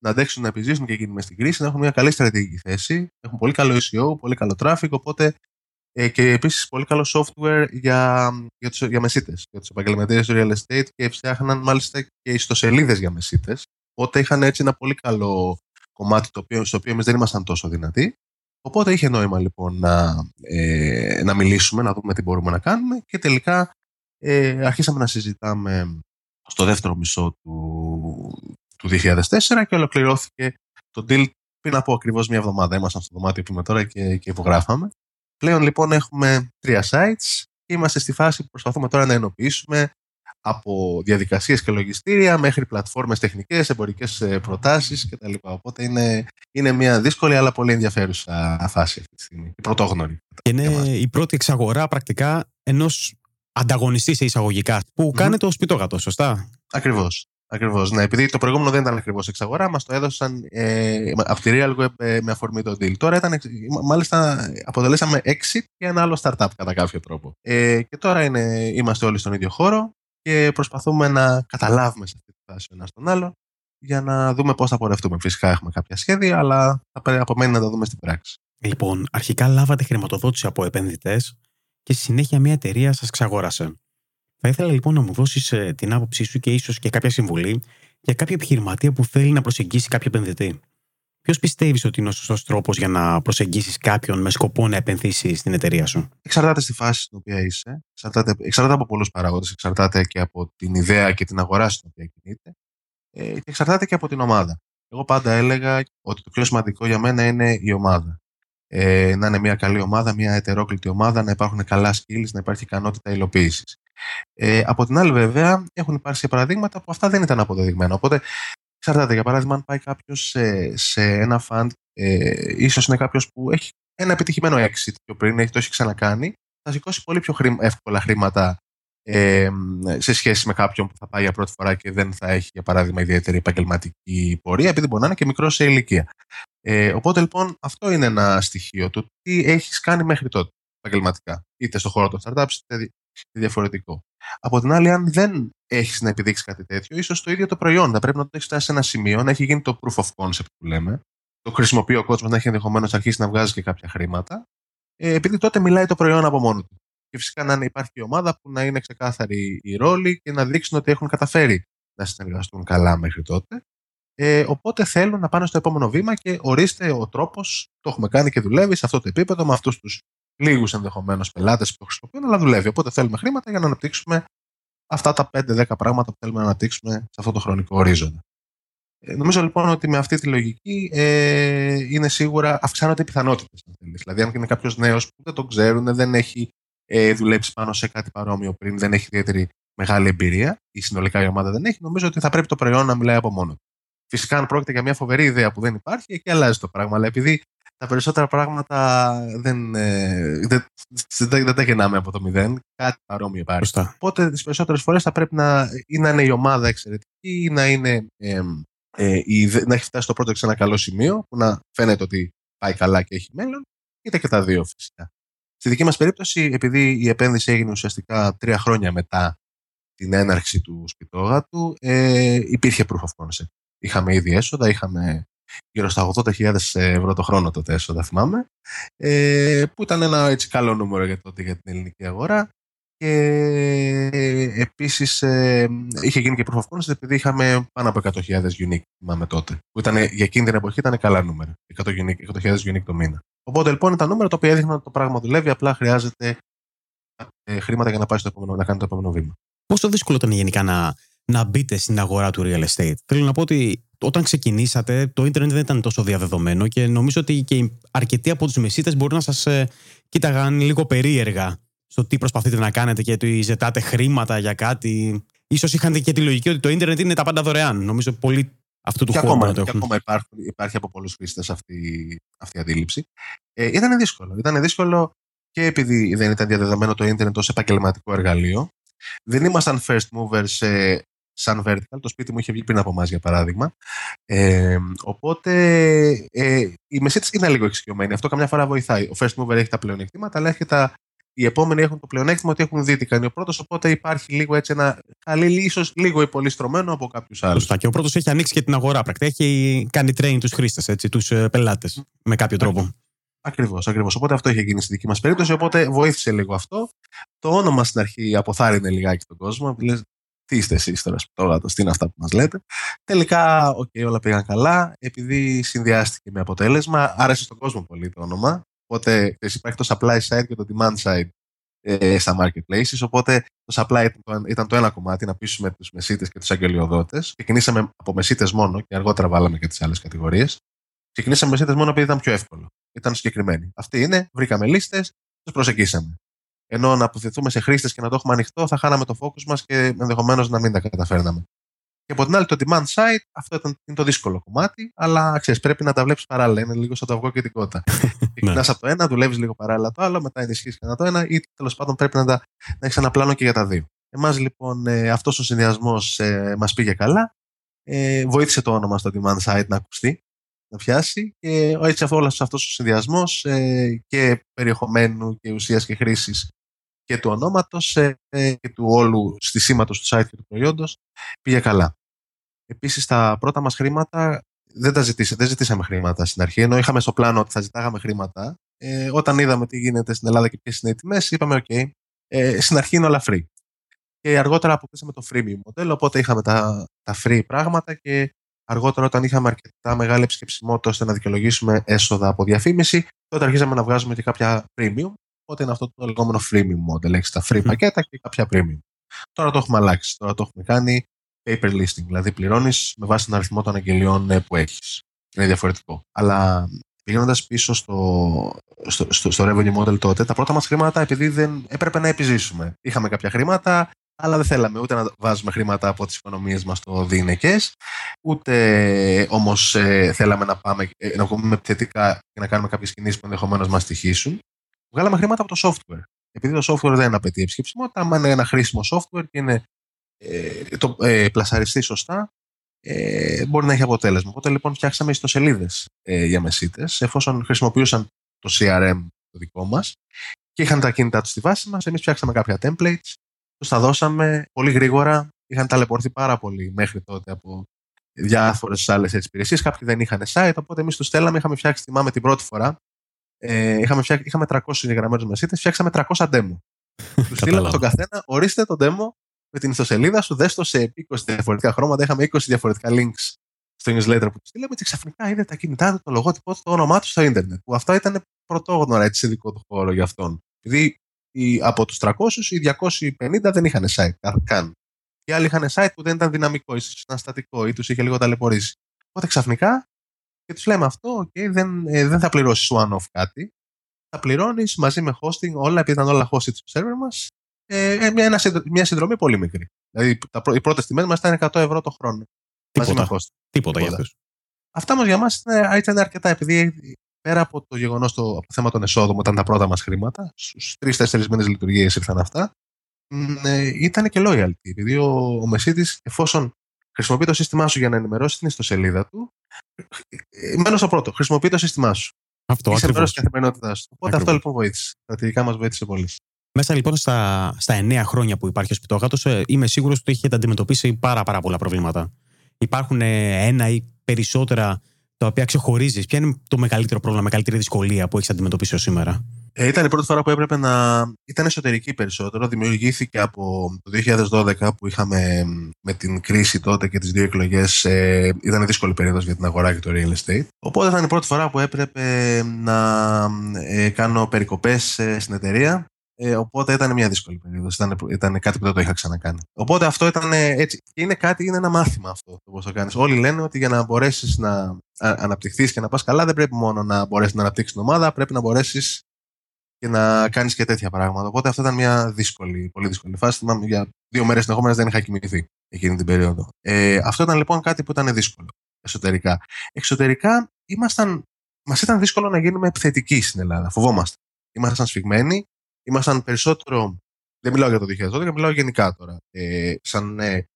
να αντέξουν να επιζήσουν και εκείνοι μες στην κρίση, να έχουν μια καλή στρατηγική θέση, έχουν πολύ καλό SEO, πολύ καλό traffic, οπότε ε, και επίσης πολύ καλό software για, για, τους, για μεσίτες, για τους επαγγελματίες του real estate και φτιάχναν μάλιστα και ιστοσελίδες για μεσίτες. Οπότε είχαν έτσι ένα πολύ καλό κομμάτι το οποίο, στο οποίο εμείς δεν ήμασταν τόσο δυνατοί. Οπότε είχε νόημα λοιπόν να, ε, να μιλήσουμε, να δούμε τι μπορούμε να κάνουμε και τελικά ε, αρχίσαμε να συζητάμε στο δεύτερο μισό του, του 2004 και ολοκληρώθηκε το deal πριν από ακριβώς μια εβδομάδα. Ήμασταν στο δωμάτιο που είμαι τώρα και, και υπογράφαμε. Πλέον λοιπόν έχουμε τρία sites και είμαστε στη φάση που προσπαθούμε τώρα να ενοποιήσουμε από διαδικασίες και λογιστήρια μέχρι πλατφόρμες τεχνικές, εμπορικές ε, προτάσεις κτλ. Οπότε είναι, είναι μια δύσκολη αλλά πολύ ενδιαφέρουσα φάση αυτή τη στιγμή. Η πρωτόγνωρη. Και είναι η πρώτη εξαγορά πρακτικά ενός ανταγωνιστή σε εισαγωγικά που mm-hmm. κάνει το σπιτόγατο, σωστά; Ακριβώς. Ακριβώς. Ναι, επειδή το προηγούμενο δεν ήταν ακριβώς εξαγορά, μας το έδωσαν ε, από τη Real Web ε, με αφορμή το deal. Τώρα ήταν, μάλιστα, αποτελέσαμε exit για ένα άλλο startup κατά κάποιο τρόπο. Ε, και τώρα είναι, είμαστε όλοι στον ίδιο χώρο και προσπαθούμε να καταλάβουμε σε αυτή τη φάση ο ένας τον άλλο για να δούμε πώς θα πορευτούμε. Φυσικά έχουμε κάποια σχέδια, αλλά θα πρέπει από μένα να τα δούμε στην πράξη. Λοιπόν, αρχικά λάβατε χρηματοδότηση από επενδυτές και στη συνέχεια μια εταιρεία σας ξαγόρασε. Θα ήθελα λοιπόν να μου δώσεις ε, την άποψή σου και ίσως και κάποια συμβουλή για κάποια επιχειρηματία που θέλει να προσεγγίσει κάποιο επενδυτή. Ποιος πιστεύεις ότι είναι ο σωστός τρόπος για να προσεγγίσεις κάποιον με σκοπό να επενδύσει στην εταιρεία σου; Εξαρτάται στη φάση στην οποία είσαι. Εξαρτάται, εξαρτάται από πολλούς παράγοντες. Εξαρτάται και από την ιδέα και την αγορά στην οποία κινείται. Ε, και εξαρτάται και από την ομάδα. Εγώ πάντα έλεγα ότι το πιο σημαντικό για μένα είναι η ομάδα. Ε, να είναι μια καλή ομάδα, μια ετερόκλητη ομάδα, να υπάρχουν καλά skills, να υπάρχει ικανότητα υλοποίησης. Ε, από την άλλη, βέβαια, έχουν υπάρξει παραδείγματα που αυτά δεν ήταν αποδεδειγμένα. Οπότε, εξαρτάται. Για παράδειγμα, αν πάει κάποιος σε, σε ένα fund, ε, ίσως είναι κάποιος που έχει ένα επιτυχημένο exit πιο πριν, έχει το έχει ξανακάνει, θα σηκώσει πολύ πιο εύκολα χρήματα ε, σε σχέση με κάποιον που θα πάει για πρώτη φορά και δεν θα έχει, για παράδειγμα, ιδιαίτερη επαγγελματική πορεία, επειδή μπορεί να είναι και μικρό σε ηλικία. Ε, οπότε λοιπόν αυτό είναι ένα στοιχείο του τι έχεις κάνει μέχρι τότε επαγγελματικά, είτε στον χώρο των startups, είτε διαφορετικό. Από την άλλη, αν δεν έχεις να επιδείξεις κάτι τέτοιο, ίσως το ίδιο το προϊόν θα πρέπει να το έχεις φτάσει σε ένα σημείο, να έχει γίνει το proof of concept που λέμε, το χρησιμοποιεί ο κόσμος να έχει ενδεχομένως αρχίσει να βγάζει και κάποια χρήματα, ε, επειδή τότε μιλάει το προϊόν από μόνο του και φυσικά να υπάρχει η ομάδα που να είναι ξεκάθαρη η ρόλη και να δείξουν ότι έχουν καταφέρει να συνεργαστούν καλά μέχρι τότε. Ε, οπότε θέλουν να πάνε στο επόμενο βήμα και ορίστε ο τρόπος, το έχουμε κάνει και δουλεύει σε αυτό το επίπεδο, με αυτούς τους λίγους ενδεχομένως πελάτες που το χρησιμοποιούν, αλλά δουλεύει. Οπότε θέλουμε χρήματα για να αναπτύξουμε αυτά τα 5-10 πράγματα που θέλουμε να αναπτύξουμε σε αυτό το χρονικό ορίζοντα. Ε, νομίζω λοιπόν ότι με αυτή τη λογική ε, είναι σίγουρα αυξάνονται οι πιθανότητες. Δηλαδή, αν είναι κάποιος νέος που δεν το ξέρουν, δεν έχει ε, δουλέψει πάνω σε κάτι παρόμοιο πριν, δεν έχει ιδιαίτερη μεγάλη εμπειρία, η συνολικά η ομάδα δεν έχει, νομίζω ότι θα πρέπει το προϊόν να μιλάει από μόνο του. Φυσικά, αν πρόκειται για μια φοβερή ιδέα που δεν υπάρχει, εκεί αλλάζει το πράγμα. Αλλά επειδή τα περισσότερα πράγματα δεν, ε, δεν, δεν, δεν τα γεννάμε από το μηδέν, κάτι παρόμοιο υπάρχει. Φωστά. Οπότε τις περισσότερες φορές θα πρέπει να, ή να είναι η ομάδα εξαιρετική ή να, είναι, ε, ε, η, να έχει φτάσει το project σε ένα καλό σημείο που να φαίνεται ότι πάει καλά και έχει μέλλον, είτε και τα δύο φυσικά. Στη δική μας περίπτωση, επειδή η επένδυση έγινε ουσιαστικά τρία χρόνια μετά την έναρξη του σπιτόγατου, ε, υπήρχε proof of concept. Είχαμε ήδη έσοδα, είχαμε γύρω στα 80.000 ευρώ το χρόνο τότε έσοδα, θυμάμαι, ε, που ήταν ένα έτσι καλό νούμερο για τότε για την ελληνική αγορά. Και ε, επίσης ε, είχε γίνει και proof of concept επειδή είχαμε πάνω από 100.000 unique, θυμάμαι τότε. Που ήταν, για εκείνη την εποχή ήταν καλά νούμερα. 100.000 100 unique το μήνα. Οπότε λοιπόν τα νούμερα τα οποία έδειχναν ότι το πράγμα δουλεύει, απλά χρειάζεται ε, χρήματα για να πάει στο επόμενο, να κάνει το επόμενο βήμα. Πόσο δύσκολο ήταν γενικά να, να μπείτε στην αγορά του real estate; Θέλω να πω ότι όταν ξεκινήσατε, το ίντερνετ δεν ήταν τόσο διαδεδομένο και νομίζω ότι και αρκετοί από τους μεσίτες μπορεί να σας ε, κοίταγαν λίγο περίεργα στο τι προσπαθείτε να κάνετε και ότι ζητάτε χρήματα για κάτι. Ίσως είχαν και τη λογική ότι το ίντερνετ είναι τα πάντα δωρεάν. Νομίζω πολύ αυτού του και χώρου ακόμα, να το Και ακόμα υπάρχει, υπάρχει από πολλούς χρήστες αυτή, αυτή η αντίληψη. Ε, ήταν δύσκολο. Ήταν δύσκολο και επειδή δεν ήταν διαδεδομένο το ίντερνετ ως επαγγελματικό εργαλείο. Δεν ήμασταν first movers σε, σαν vertical. Το σπίτι μου είχε βγει πριν από εμάς, για παράδειγμα. Ε, οπότε ε, οι μεσίτε είναι λίγο εξοικειωμένοι. Αυτό καμιά φορά βοηθάει. Ο first mover έχει τα πλεονεκτήματα, αλλά έχει τα οι επόμενοι έχουν το πλεονέκτημα ότι έχουν δει τι κάνει ο πρώτος, οπότε υπάρχει λίγο έτσι ένα χαλί, ίσως λίγο ή πολύ στρωμένο από κάποιους άλλους. Σωστά. Και ο πρώτος έχει ανοίξει και την αγορά. Πρακτικά έχει κάνει train τους χρήστες, τους ε, πελάτες, με κάποιο τρόπο. Ακριβώς, ακριβώς. Οπότε αυτό είχε γίνει στη δική μας περίπτωση, οπότε βοήθησε λίγο αυτό. Το όνομα στην αρχή αποθάρρυνε λιγάκι τον κόσμο. Λες, τι είστε εσείς τώρα, τώρα, τι είναι αυτά που μας λέτε. Τελικά, OK, okay, όλα πήγαν καλά. Επειδή συνδυάστηκε με αποτέλεσμα, άρεσε στον κόσμο πολύ το όνομα. Οπότε υπάρχει το supply side και το demand side ε, στα marketplaces. Οπότε το supply ήταν το ένα κομμάτι, να πείσουμε τους μεσίτες και τους αγγελιοδότες. Ξεκινήσαμε από μεσίτες μόνο και αργότερα βάλαμε και τις άλλες κατηγορίες. Ξεκινήσαμε με μεσίτες μόνο επειδή ήταν πιο εύκολο. Ήταν συγκεκριμένοι. Αυτοί είναι, βρήκαμε λίστες, τους προσεγγίσαμε. Ενώ να αποθεθούμε σε χρήστες και να το έχουμε ανοιχτό, θα χάναμε το focus μας και ενδεχομένως να μην τα καταφέρναμε. Και από την άλλη, το demand side, αυτό ήταν, είναι το δύσκολο κομμάτι, αλλά ξέρεις, πρέπει να τα βλέπεις παράλληλα. Είναι λίγο σαν το αυγό και την κότα. Ξεκινάς από το ένα, δουλεύεις λίγο παράλληλα το άλλο, μετά ενισχύεις και το ένα, ή τέλος πάντων πρέπει να, τα, να έχεις ένα πλάνο και για τα δύο. Εμάς λοιπόν ε, αυτός ο συνδυασμός ε, μας πήγε καλά. Ε, βοήθησε το όνομα στο demand side να ακουστεί, να πιάσει. Και έτσι αυτός ο συνδυασμός ε, και περιεχομένου και ουσίας και χρήσης και του ονόματος ε, ε, και του όλου στισίματο του site και του προϊόντος πήγε καλά. Επίσης, τα πρώτα μας χρήματα δεν τα ζητήσαμε, δεν ζητήσαμε χρήματα στην αρχή, ενώ είχαμε στο πλάνο ότι θα ζητάγαμε χρήματα. Ε, όταν είδαμε τι γίνεται στην Ελλάδα και ποιες είναι οι τιμές, είπαμε: OK, ε, στην αρχή είναι όλα free. και αργότερα αποκτήσαμε το freemium μοντέλο, οπότε είχαμε τα, τα free πράγματα και αργότερα όταν είχαμε αρκετά μεγάλη επισκεψιμότητα ώστε να δικαιολογήσουμε έσοδα από διαφήμιση, τότε αρχίσαμε να βγάζουμε και κάποια premium, οπότε είναι αυτό το λεγόμενο freemium model, έχεις τα free πακέτα και κάποια premium. Τώρα το έχουμε αλλάξει, τώρα το έχουμε κάνει paper listing, δηλαδή πληρώνεις με βάση τον αριθμό των αγγελιών ε, που έχεις. Είναι διαφορετικό. Αλλά πηγαίνοντας πίσω στο, στο, στο, στο revenue model τότε, τα πρώτα μας χρήματα επειδή δεν έπρεπε να επιζήσουμε. Είχαμε κάποια χρήματα, αλλά δεν θέλαμε ούτε να βάζουμε χρήματα από τις οικονομίες μας στο διηνεκές, ούτε όμως ε, θέλαμε να πάμε ε, να βγούμε επιθετικά και να κάνουμε κάποιες κινήσεις που ενδεχομένως μας τυχήσουν. Βγάλαμε χρήματα από το software. Επειδή το software δεν απαιτεί επισκεψιμότητα, άμα είναι ένα χρήσιμο software και είναι ε, το ε, πλασαριστεί σωστά, ε, μπορεί να έχει αποτέλεσμα. Οπότε λοιπόν φτιάξαμε ιστοσελίδες ε, για μεσίτες, εφόσον χρησιμοποιούσαν το CRM το δικό μας και είχαν τα κινητά τους στη βάση μας. Εμείς φτιάξαμε κάποια templates, τους τα δώσαμε πολύ γρήγορα. Είχαν ταλαιπωρηθεί πάρα πολύ μέχρι τότε από διάφορες άλλες υπηρεσίες. Κάποιοι δεν είχαν site, οπότε εμείς τους στέλναμε. Είχαμε φτιάξει, θυμάμαι την πρώτη φορά, ε, είχαμε, φτιάξει, είχαμε 300 συγγραμμένου μεσίτες, φτιάξαμε 300 demo. τους στείλαμε τον καθένα, ορίστε το demo με την ιστοσελίδα σου, δέστο σε 20 διαφορετικά χρώματα. Είχαμε 20 διαφορετικά links στο newsletter που του στείλαμε και ξαφνικά είδε τα κινητά του, το λογότυπο το όνομά του στο ίντερνετ. Που αυτό ήταν πρωτόγνωρα έτσι, σε δικό του χώρο για αυτόν. Επειδή από τους 300 οι 250 δεν είχαν site καν. Οι άλλοι είχαν site που δεν ήταν δυναμικό, ίσως ήταν στατικό ή τους είχε λίγο ταλαιπωρήσει. Οπότε ξαφνικά και τους λέμε αυτό, okay, δεν, ε, δεν θα πληρώσεις one-off κάτι. Θα πληρώνεις μαζί με hosting όλα, επειδή ήταν όλα hosted στο server μας, ε, ε, μια, ένα, μια συνδρομή πολύ μικρή. Δηλαδή, τα, οι πρώτες τιμές μας ήταν 100 ευρώ το χρόνο. Τίποτα. Μαζί με Τίποτα, για αυτούς. Αυτά όμως για μας ήταν, ήταν αρκετά, επειδή πέρα από το γεγονός το, από το θέμα των εσόδων, όταν τα πρώτα μας χρήματα, στους τρει-τέσσερι μήνες λειτουργία ήρθαν αυτά, ε, ήταν και loyalty. Επειδή ο, ο Μεσίτης, εφόσον χρησιμοποιεί το σύστημά σου για να ενημερώσει την ιστοσελίδα του, ε, μένω στο πρώτο. Χρησιμοποιεί το σύστημά σου. Αυτό ακριβώς. Είσαι καθημερινότητάς σου. Οπότε αυτό λοιπόν βοήθησε. Στρατηγικά μας βοήθησε πολύ. Μέσα λοιπόν στα, στα 9 χρόνια που υπάρχει ο σπιτόγατο, ε, είμαι σίγουρος ότι έχετε αντιμετωπίσει πάρα, πάρα πολλά προβλήματα. Υπάρχουν ε, ένα ή περισσότερα τα οποία ξεχωρίζεις. Ποια είναι το μεγαλύτερο πρόβλημα, μεγαλύτερη δυσκολία που έχεις αντιμετωπίσει ως σήμερα; Ε, ήταν η πρώτη φορά που έπρεπε να. ήταν εσωτερική περισσότερο. Δημιουργήθηκε από το 2012 που είχαμε με την κρίση τότε και τις δύο εκλογές. Ε, ήταν δύσκολη περίοδος για την αγορά και το real estate. Οπότε ήταν η πρώτη φορά που έπρεπε να ε, κάνω περικοπές ε, στην εταιρεία ε, οπότε ήταν μια δύσκολη περίοδος. Ήταν, ήταν κάτι που δεν το είχα ξανακάνει. Οπότε αυτό ήταν έτσι. Και είναι κάτι, είναι ένα μάθημα αυτό το πώς το κάνεις. Όλοι λένε ότι για να μπορέσεις να αναπτυχθείς και να πας καλά, δεν πρέπει μόνο να μπορέσεις να αναπτύξεις την ομάδα, πρέπει να μπορέσεις και να κάνεις και τέτοια πράγματα. Οπότε αυτό ήταν μια δύσκολη, πολύ δύσκολη φάση. Θυμάμαι για δύο μέρες συνεχόμενε δεν είχα κοιμηθεί εκείνη την περίοδο. Ε, αυτό ήταν λοιπόν κάτι που ήταν δύσκολο εσωτερικά. Εξωτερικά ήμασταν, μας ήταν δύσκολο να γίνουμε επιθετικοί στην Ελλάδα. Φοβόμαστε. Ήμασταν σφιγμένοι, ήμασταν περισσότερο. Δεν μιλάω για το 2012, μιλάω γενικά τώρα. Ε, σαν ε,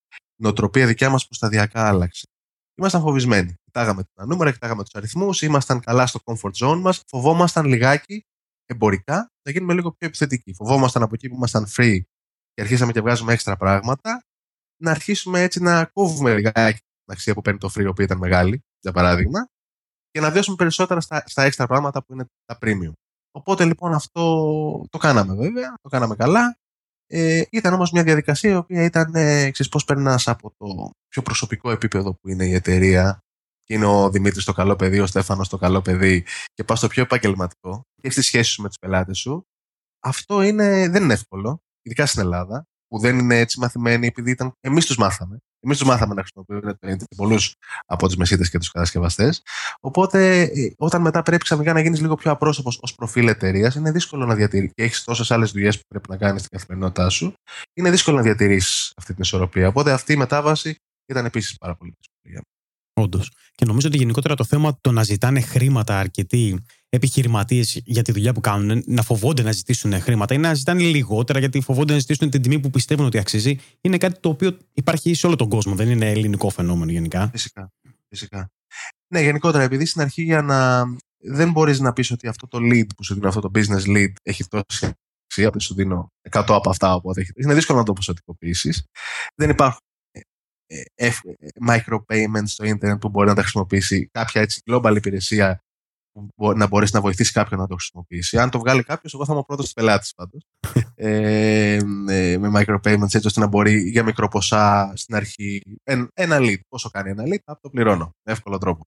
νοοτροπία δικιά μας που σταδιακά άλλαξε. Ήμασταν φοβισμένοι. Κοιτάγαμε τα νούμερα, κοιτάγαμε τους αριθμούς, ήμασταν καλά στο comfort zone μας. Φοβόμασταν λιγάκι εμπορικά να γίνουμε λίγο πιο επιθετικοί. Φοβόμασταν από εκεί που ήμασταν free και αρχίσαμε και βγάζουμε έξτρα πράγματα, να αρχίσουμε έτσι να κόβουμε λιγάκι την αξία που παίρνει το free, η οποία ήταν μεγάλη, για παράδειγμα, και να βιώσουμε περισσότερα στα, στα έξτρα πράγματα που είναι τα premium. Οπότε λοιπόν αυτό το κάναμε βέβαια, το κάναμε καλά. Ε, ήταν όμως μια διαδικασία η οποία ήταν, ε, ξέρεις πώς περνάς από το πιο προσωπικό επίπεδο που είναι η εταιρεία και είναι ο Δημήτρης το καλό παιδί, ο Στέφανος το καλό παιδί και πας στο πιο επαγγελματικό και στη σχέση σου με τους πελάτες σου. Αυτό είναι, δεν είναι εύκολο, ειδικά στην Ελλάδα, που δεν είναι έτσι μαθημένοι επειδή ήταν, εμείς τους μάθαμε. Εμείς τους μάθαμε να χρησιμοποιούμε πολλούς από του μεσίτες και τους κατασκευαστές. Οπότε, ε, όταν μετά πρέπει ξαφνικά να γίνεις λίγο πιο απρόσωπος ως προφίλ εταιρείας, είναι δύσκολο να διατηρήσεις. Και έχεις τόσες άλλες δουλειές που πρέπει να κάνεις στην καθημερινότητά σου, είναι δύσκολο να διατηρήσεις αυτή την ισορροπία. Οπότε αυτή η μετάβαση ήταν επίσης πάρα πολύ δύσκολη. Όντως. Και νομίζω ότι γενικότερα το θέμα το να ζητάνε χρήματα αρκετοί επιχειρηματίες για τη δουλειά που κάνουν, να φοβόνται να ζητήσουν χρήματα ή να ζητάνε λιγότερα γιατί φοβόνται να ζητήσουν την τιμή που πιστεύουν ότι αξίζει, είναι κάτι το οποίο υπάρχει σε όλο τον κόσμο. Δεν είναι ελληνικό φαινόμενο γενικά. Φυσικά. Φυσικά. Ναι, γενικότερα, επειδή στην αρχή για να. Δεν μπορείς να πεις ότι αυτό το lead που σου δίνω, αυτό το business lead έχει τόση αξία, που σου δίνω 100 από αυτά, οπότε είναι δύσκολο να το ποσοτικοποιήσεις. Δεν υπάρχουν ε, ε, micropayments στο ίντερνετ που μπορεί να τα χρησιμοποιήσει κάποια έτσι global υπηρεσία να μπορέσει να βοηθήσει κάποιον να το χρησιμοποιήσει. Αν το βγάλει κάποιος, εγώ θα είμαι ο πρώτος πελάτης πάντως. ε, ε, με micropayments έτσι ώστε να μπορεί για μικρό ποσά στην αρχή. ένα lead. Πόσο κάνει ένα lead, θα το πληρώνω. Με εύκολο τρόπο.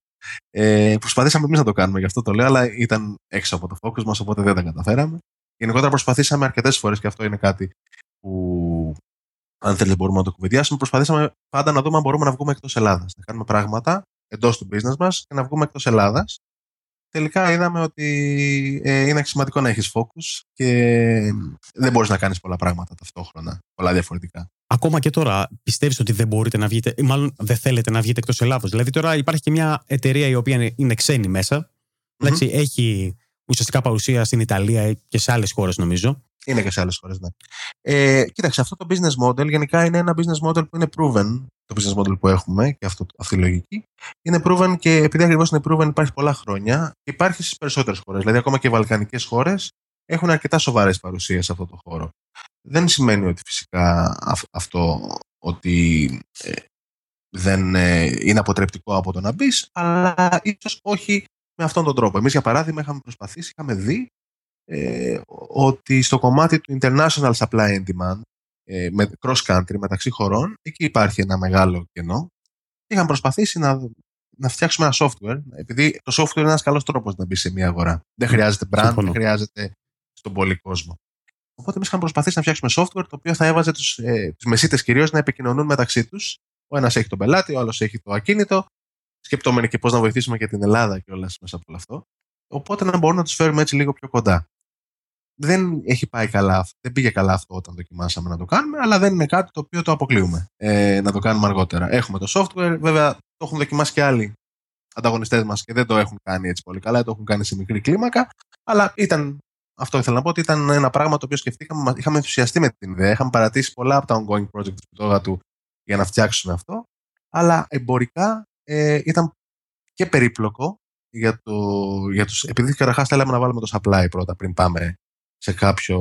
Ε, προσπαθήσαμε εμείς να το κάνουμε, γι' αυτό το λέω, αλλά ήταν έξω από το focus μας, οπότε δεν τα καταφέραμε. Γενικότερα προσπαθήσαμε αρκετές φορές και αυτό είναι κάτι που αν θέλετε μπορούμε να το κουβεντιάσουμε. Προσπαθήσαμε πάντα να δούμε αν μπορούμε να βγούμε εκτός Ελλάδας. Να κάνουμε πράγματα εντός του business μας και να βγούμε εκτός Ελλάδας. Τελικά είδαμε ότι ε, είναι σημαντικό να έχεις focus και δεν μπορείς να κάνεις πολλά πράγματα ταυτόχρονα, πολλά διαφορετικά. Ακόμα και τώρα πιστεύεις ότι δεν μπορείτε να βγείτε, ή μάλλον δεν θέλετε να βγείτε εκτός Ελλάδος; Δηλαδή τώρα υπάρχει και μια εταιρεία η οποία είναι ξένη μέσα. Mm-hmm. έχει ουσιαστικά παρουσία στην Ιταλία και σε άλλες χώρες, νομίζω. Είναι και σε άλλες χώρες, ναι. Ε, κοίταξε, αυτό το business model γενικά είναι ένα business model που είναι proven. Το business model που έχουμε και αυτό, αυτή η λογική είναι proven και επειδή ακριβώς είναι proven υπάρχει πολλά χρόνια και υπάρχει στις περισσότερες χώρες. Δηλαδή, ακόμα και οι βαλκανικές χώρες έχουν αρκετά σοβαρές παρουσίες σε αυτό το χώρο. Δεν σημαίνει ότι φυσικά αυτό ότι ε, δεν ε, είναι αποτρεπτικό από το να μπεις, αλλά ίσως όχι με αυτόν τον τρόπο. Εμείς, για παράδειγμα, είχαμε προσπαθήσει, είχαμε δει ε, ότι στο κομμάτι του international supply and demand, ε, με cross country, μεταξύ χωρών, εκεί υπάρχει ένα μεγάλο κενό. Είχαμε προσπαθήσει να, να φτιάξουμε ένα software, επειδή το software είναι ένας καλός τρόπος να μπει σε μια αγορά. Δεν χρειάζεται brand, δεν χρειάζεται στον πολύ κόσμο. Οπότε εμείς είχαμε προσπαθήσει να φτιάξουμε software το οποίο θα έβαζε τους ε, μεσίτες κυρίως να επικοινωνούν μεταξύ τους. Ο ένας έχει τον πελάτη, ο άλλος έχει το ακίνητο, σκεπτόμενοι και πώς να βοηθήσουμε και την Ελλάδα και όλα μέσα από όλο αυτό. Οπότε να μπορούμε να τους φέρουμε έτσι λίγο πιο κοντά δεν έχει πάει καλά, δεν πήγε καλά αυτό όταν δοκιμάσαμε να το κάνουμε, αλλά δεν είναι κάτι το οποίο το αποκλείουμε ε, να το κάνουμε αργότερα. Έχουμε το software, βέβαια το έχουν δοκιμάσει και άλλοι ανταγωνιστές μας και δεν το έχουν κάνει έτσι πολύ καλά, το έχουν κάνει σε μικρή κλίμακα, αλλά ήταν, αυτό ήθελα να πω, ότι ήταν ένα πράγμα το οποίο σκεφτήκαμε, είχαμε ενθουσιαστεί με την ιδέα, είχαμε παρατήσει πολλά από τα ongoing projects του του για να φτιάξουμε αυτό, αλλά εμπορικά ε, ήταν και περίπλοκο για, το, για τους, επειδή καταρχάς θέλαμε να βάλουμε το supply πρώτα πριν πάμε σε κάποιο,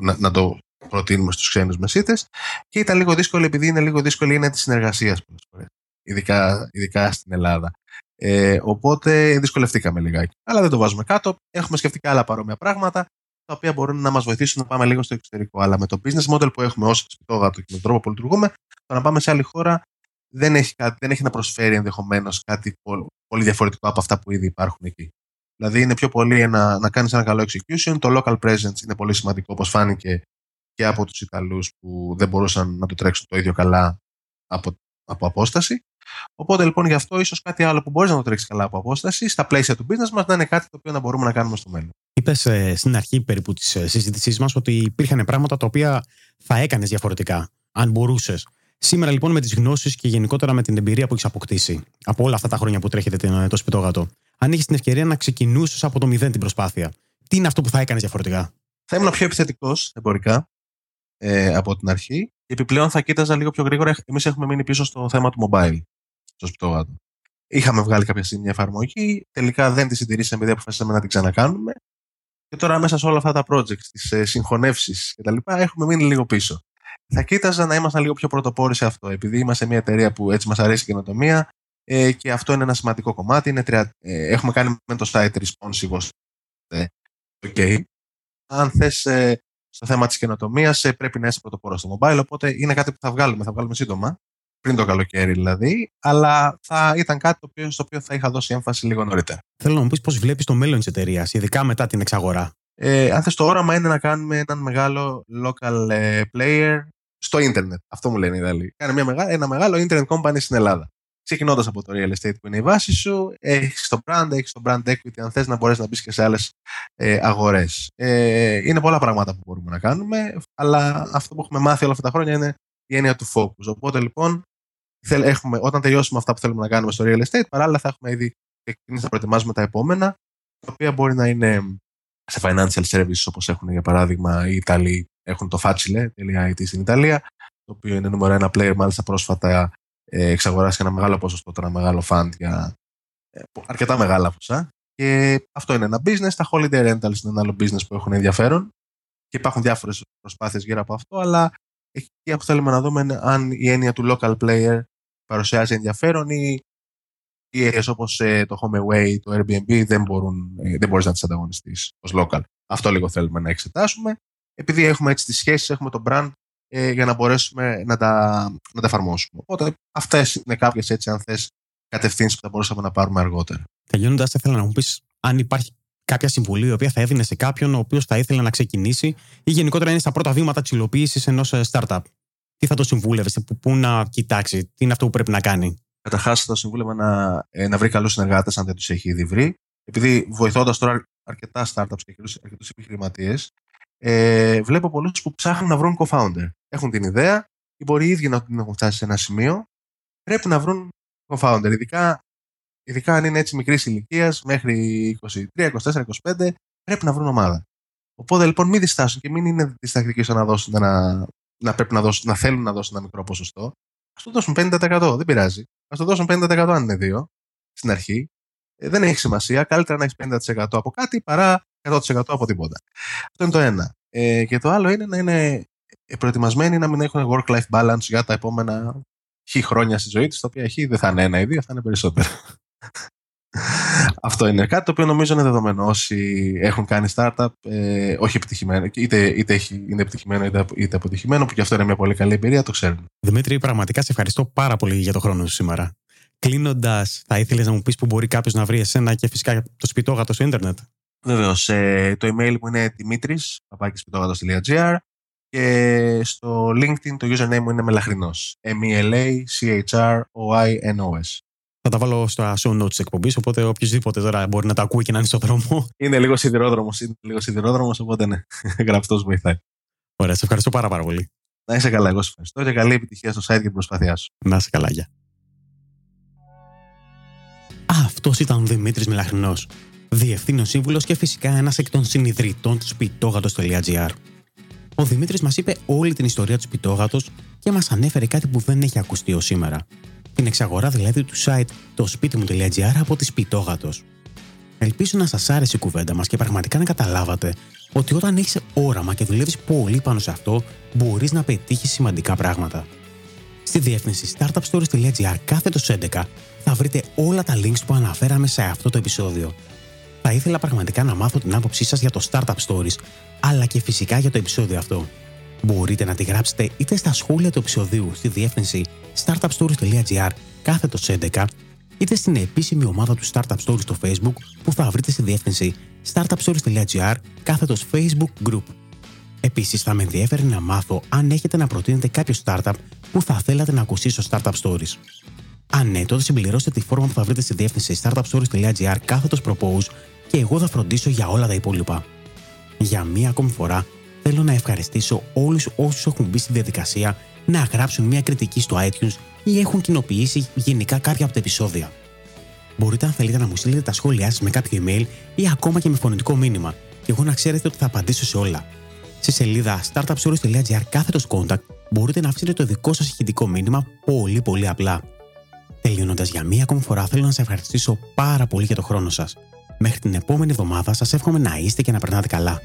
να, να το προτείνουμε στους ξένους μεσίτες και ήταν λίγο δύσκολο επειδή είναι λίγο δύσκολη είναι της συνεργασίας πολλές φορές, ειδικά, ειδικά στην Ελλάδα. Ε, οπότε δυσκολευτήκαμε λιγάκι. Αλλά δεν το βάζουμε κάτω. Έχουμε σκεφτεί και άλλα παρόμοια πράγματα τα οποία μπορούν να μας βοηθήσουν να πάμε λίγο στο εξωτερικό. Αλλά με το business model που έχουμε ως σπιτόγατο και με τον τρόπο που λειτουργούμε, το να πάμε σε άλλη χώρα δεν έχει, κάτι, δεν έχει να προσφέρει ενδεχομένως κάτι πολύ, πολύ διαφορετικό από αυτά που ήδη υπάρχουν εκεί. Δηλαδή είναι πιο πολύ ένα, να κάνεις ένα καλό execution. Το local presence είναι πολύ σημαντικό όπως φάνηκε και από τους Ιταλούς που δεν μπορούσαν να το τρέξουν το ίδιο καλά από, από απόσταση. Οπότε λοιπόν γι' αυτό ίσως κάτι άλλο που μπορείς να το τρέξεις καλά από απόσταση στα πλαίσια του business μας να είναι κάτι το οποίο να μπορούμε να κάνουμε στο μέλλον. Είπες ε, στην αρχή περίπου της ε, συζήτησής μας ότι υπήρχαν πράγματα τα οποία θα έκανες διαφορετικά, αν μπορούσες. Σήμερα λοιπόν με τις γνώσεις και γενικότερα με την εμπειρία που έχεις αποκτήσει από όλα αυτά τα χρόνια που τρέχετε το σπιτόγατο, αν έχεις την ευκαιρία να ξεκινούσες από το μηδέν την προσπάθεια, τι είναι αυτό που θα έκανες διαφορετικά; Θα ήμουν πιο επιθετικός εμπορικά ε, από την αρχή. Επιπλέον θα κοίταζα λίγο πιο γρήγορα. Εμείς έχουμε μείνει πίσω στο θέμα του mobile, στο σπιτόγατο. Είχαμε βγάλει κάποια στιγμή μια εφαρμογή, τελικά δεν τη συντηρήσαμε επειδή αποφασίσαμε να την ξανακάνουμε. Και τώρα μέσα σε όλα αυτά τα projects, τις ε, συγχωνεύσεις κτλ., έχουμε μείνει λίγο πίσω. Θα κοίταζα να είμαστε λίγο πιο πρωτοπόροι σε αυτό. Επειδή είμαστε μια εταιρεία που έτσι μας αρέσει η καινοτομία, ε, και αυτό είναι ένα σημαντικό κομμάτι. Είναι τρια... ε, έχουμε κάνει με το site responsive ε, okay. Αν θες ε, στο θέμα της καινοτομίας, ε, πρέπει να είσαι πρωτοπόρος στο mobile, οπότε είναι κάτι που θα βγάλουμε, θα βγάλουμε σύντομα, πριν το καλοκαίρι δηλαδή, αλλά θα ήταν κάτι το οποίο, στο οποίο θα είχα δώσει έμφαση λίγο νωρίτερα. Θέλω να μου πεις πώς βλέπεις το μέλλον της εταιρείας, ειδικά μετά την εξαγορά. Ε, αν θες το όραμα είναι να κάνουμε έναν μεγάλο local ε, player στο ίντερνετ. Αυτό μου λένε οι Ιταλοί. Κάνε μια ένα μεγάλο internet company στην Ελλάδα ξεκινώντας από το real estate που είναι η βάση σου, έχεις το brand, έχεις το brand equity, αν θες να μπορέσεις να μπεις και σε άλλες ε, αγορές. Ε, είναι πολλά πράγματα που μπορούμε να κάνουμε, αλλά αυτό που έχουμε μάθει όλα αυτά τα χρόνια είναι η έννοια του focus. Οπότε λοιπόν, έχουμε, όταν τελειώσουμε αυτά που θέλουμε να κάνουμε στο real estate, παράλληλα θα έχουμε ήδη ξεκινήσει να προετοιμάζουμε τα επόμενα, τα οποία μπορεί να είναι σε financial services όπως έχουν για παράδειγμα οι Ιταλοί έχουν το Facile.it στην Ιταλία το οποίο είναι νούμερο ένα player μάλιστα πρόσφατα ε, εξαγοράσει ένα μεγάλο ποσοστό, ένα μεγάλο fund για ε, αρκετά μεγάλα ποσά. Και αυτό είναι ένα business. Τα holiday rentals είναι ένα άλλο business που έχουν ενδιαφέρον και υπάρχουν διάφορες προσπάθειες γύρω από αυτό, αλλά εκεί που θέλουμε να δούμε είναι αν η έννοια του local player παρουσιάζει ενδιαφέρον ή εταιρείε όπως ε, το HomeAway, το Airbnb δεν, μπορούν, ε, δεν μπορείς να τις ανταγωνιστείς ως local. Αυτό λίγο θέλουμε να εξετάσουμε. Επειδή έχουμε έτσι τις σχέσεις, έχουμε το brand ε, για να μπορέσουμε να τα, να τα εφαρμόσουμε. Οπότε αυτές είναι κάποιες έτσι αν θες κατευθύνσεις που θα μπορούσαμε να πάρουμε αργότερα. Τελειώνοντας, ήθελα να μου πεις αν υπάρχει κάποια συμβουλή η οποία θα έδινε σε κάποιον ο οποίος θα ήθελε να ξεκινήσει ή γενικότερα είναι στα πρώτα βήματα της υλοποίησης ενός ε, startup. Τι θα το συμβούλευε, πού να κοιτάξει, τι είναι αυτό που πρέπει να κάνει; Καταρχά, θα συμβούλευα να, ε, να βρει καλούς συνεργάτες, αν δεν τους έχει ήδη βρει. Επειδή βοηθώντας τώρα αρκετά startups και αρκετούς επιχειρηματίες, ε, βλέπω πολλούς που ψάχνουν να βρουν co-founder. Έχουν την ιδέα ή μπορεί οι ίδιοι να την έχουν φτάσει σε ένα σημείο. Πρέπει να βρουν co-founder. Ειδικά, ειδικά αν είναι έτσι μικρής ηλικίας, μέχρι 23, 24, 25, πρέπει να βρουν ομάδα. Οπότε λοιπόν μην διστάσουν και μην είναι διστακτικοί στο να δώσουν ένα, να, πρέπει να, δώσουν, να θέλουν να δώσουν ένα μικρό ποσοστό. Α το δώσουν 50%. Δεν πειράζει. Α το δώσουν 50% αν είναι δύο στην αρχή. Ε, δεν έχει σημασία. Καλύτερα να έχεις 50% από κάτι παρά 100% από τίποτα. Αυτό είναι το ένα. Ε, και το άλλο είναι να είναι προετοιμασμένοι να μην έχουν work-life balance για τα επόμενα χι χρόνια στη ζωή τους, τα οποία χι δεν θα είναι ένα ή δύο, θα είναι περισσότερα. Αυτό είναι κάτι το οποίο νομίζω είναι δεδομένο. Όσοι έχουν κάνει startup, ε, όχι επιτυχημένο, είτε, είτε έχει, είναι επιτυχημένο είτε, είτε αποτυχημένο, που και αυτό είναι μια πολύ καλή εμπειρία, το ξέρουν. Δημήτρη, πραγματικά σε ευχαριστώ πάρα πολύ για το χρόνο σου σήμερα. Κλείνοντας, θα ήθελες να μου πεις που μπορεί κάποιος να βρει εσένα και φυσικά το σπιτόγατο στο Ιντερνετ. Βεβαίως. Ε, το email μου είναι δημήτρη, παπάκισπιτόγατο.gr και στο LinkedIn το username μου είναι μελαχρινός. M-E-L-A-C-H-R-O-I-N-O-S. Θα τα βάλω στα show notes της εκπομπής, οπότε οποιοδήποτε τώρα μπορεί να τα ακούει και να είναι στο δρόμο. Είναι λίγο σιδηρόδρομος, είναι λίγο σιδηρόδρομος, οπότε ναι, γραπτός βοηθάει. Ωραία, σε ευχαριστώ πάρα, πάρα πολύ. Να είσαι καλά, εγώ σε ευχαριστώ και καλή επιτυχία στο site και την προσπάθειά σου. Να είσαι καλά, γεια. Αυτός ήταν ο Δημήτρης Μελαχρινός. Διευθύνων σύμβουλος και φυσικά ένας εκ των συνειδητών του σπιτόγατο.gr. Ο Δημήτρης μας είπε όλη την ιστορία του σπιτόγατο και μας ανέφερε κάτι που δεν έχει ακουστεί ως σήμερα την εξαγορά δηλαδή του site το σπίτι μου.gr από τη Σπιτόγατος. Ελπίζω να σας άρεσε η κουβέντα μας και πραγματικά να καταλάβατε ότι όταν έχεις όραμα και δουλεύεις πολύ πάνω σε αυτό, μπορείς να πετύχεις σημαντικά πράγματα. Στη διεύθυνση startupstories.gr κάθετος 11 θα βρείτε όλα τα links που αναφέραμε σε αυτό το επεισόδιο. Θα ήθελα πραγματικά να μάθω την άποψή σας για το Startup Stories, αλλά και φυσικά για το επεισόδιο αυτό. Μπορείτε να τη γράψετε είτε στα σχόλια του επεισοδίου στη διεύθυνση startupstories.gr κάθετος 11 είτε στην επίσημη ομάδα του Startup Stories στο Facebook που θα βρείτε στη διεύθυνση startupstories.gr κάθετος Facebook Group. Επίσης, θα με ενδιαφέρει να μάθω αν έχετε να προτείνετε κάποιο startup που θα θέλατε να ακουστεί στο Startup Stories. Αν ναι, τότε συμπληρώστε τη φόρμα που θα βρείτε στη διεύθυνση startupstories.gr κάθετος propose και εγώ θα φροντίσω για όλα τα υπόλοιπα. Για μία ακόμη φορά, θέλω να ευχαριστήσω όλους όσους έχουν μπει στη διαδικασία να γράψουν μια κριτική στο iTunes ή έχουν κοινοποιήσει γενικά κάποια από τα επεισόδια. Μπορείτε αν θέλετε να μου στείλετε τα σχόλιά σας με κάποιο email ή ακόμα και με φωνητικό μήνυμα και εγώ να ξέρετε ότι θα απαντήσω σε όλα. Στη σελίδα startupstories.gr κάθετος contact μπορείτε να αφήσετε το δικό σας ηχητικό μήνυμα πολύ πολύ απλά. Τελειώνοντας για μία ακόμη φορά, θέλω να σα ευχαριστήσω πάρα πολύ για το χρόνο σας. Μέχρι την επόμενη εβδομάδα, σας εύχομαι να είστε και να περνάτε καλά.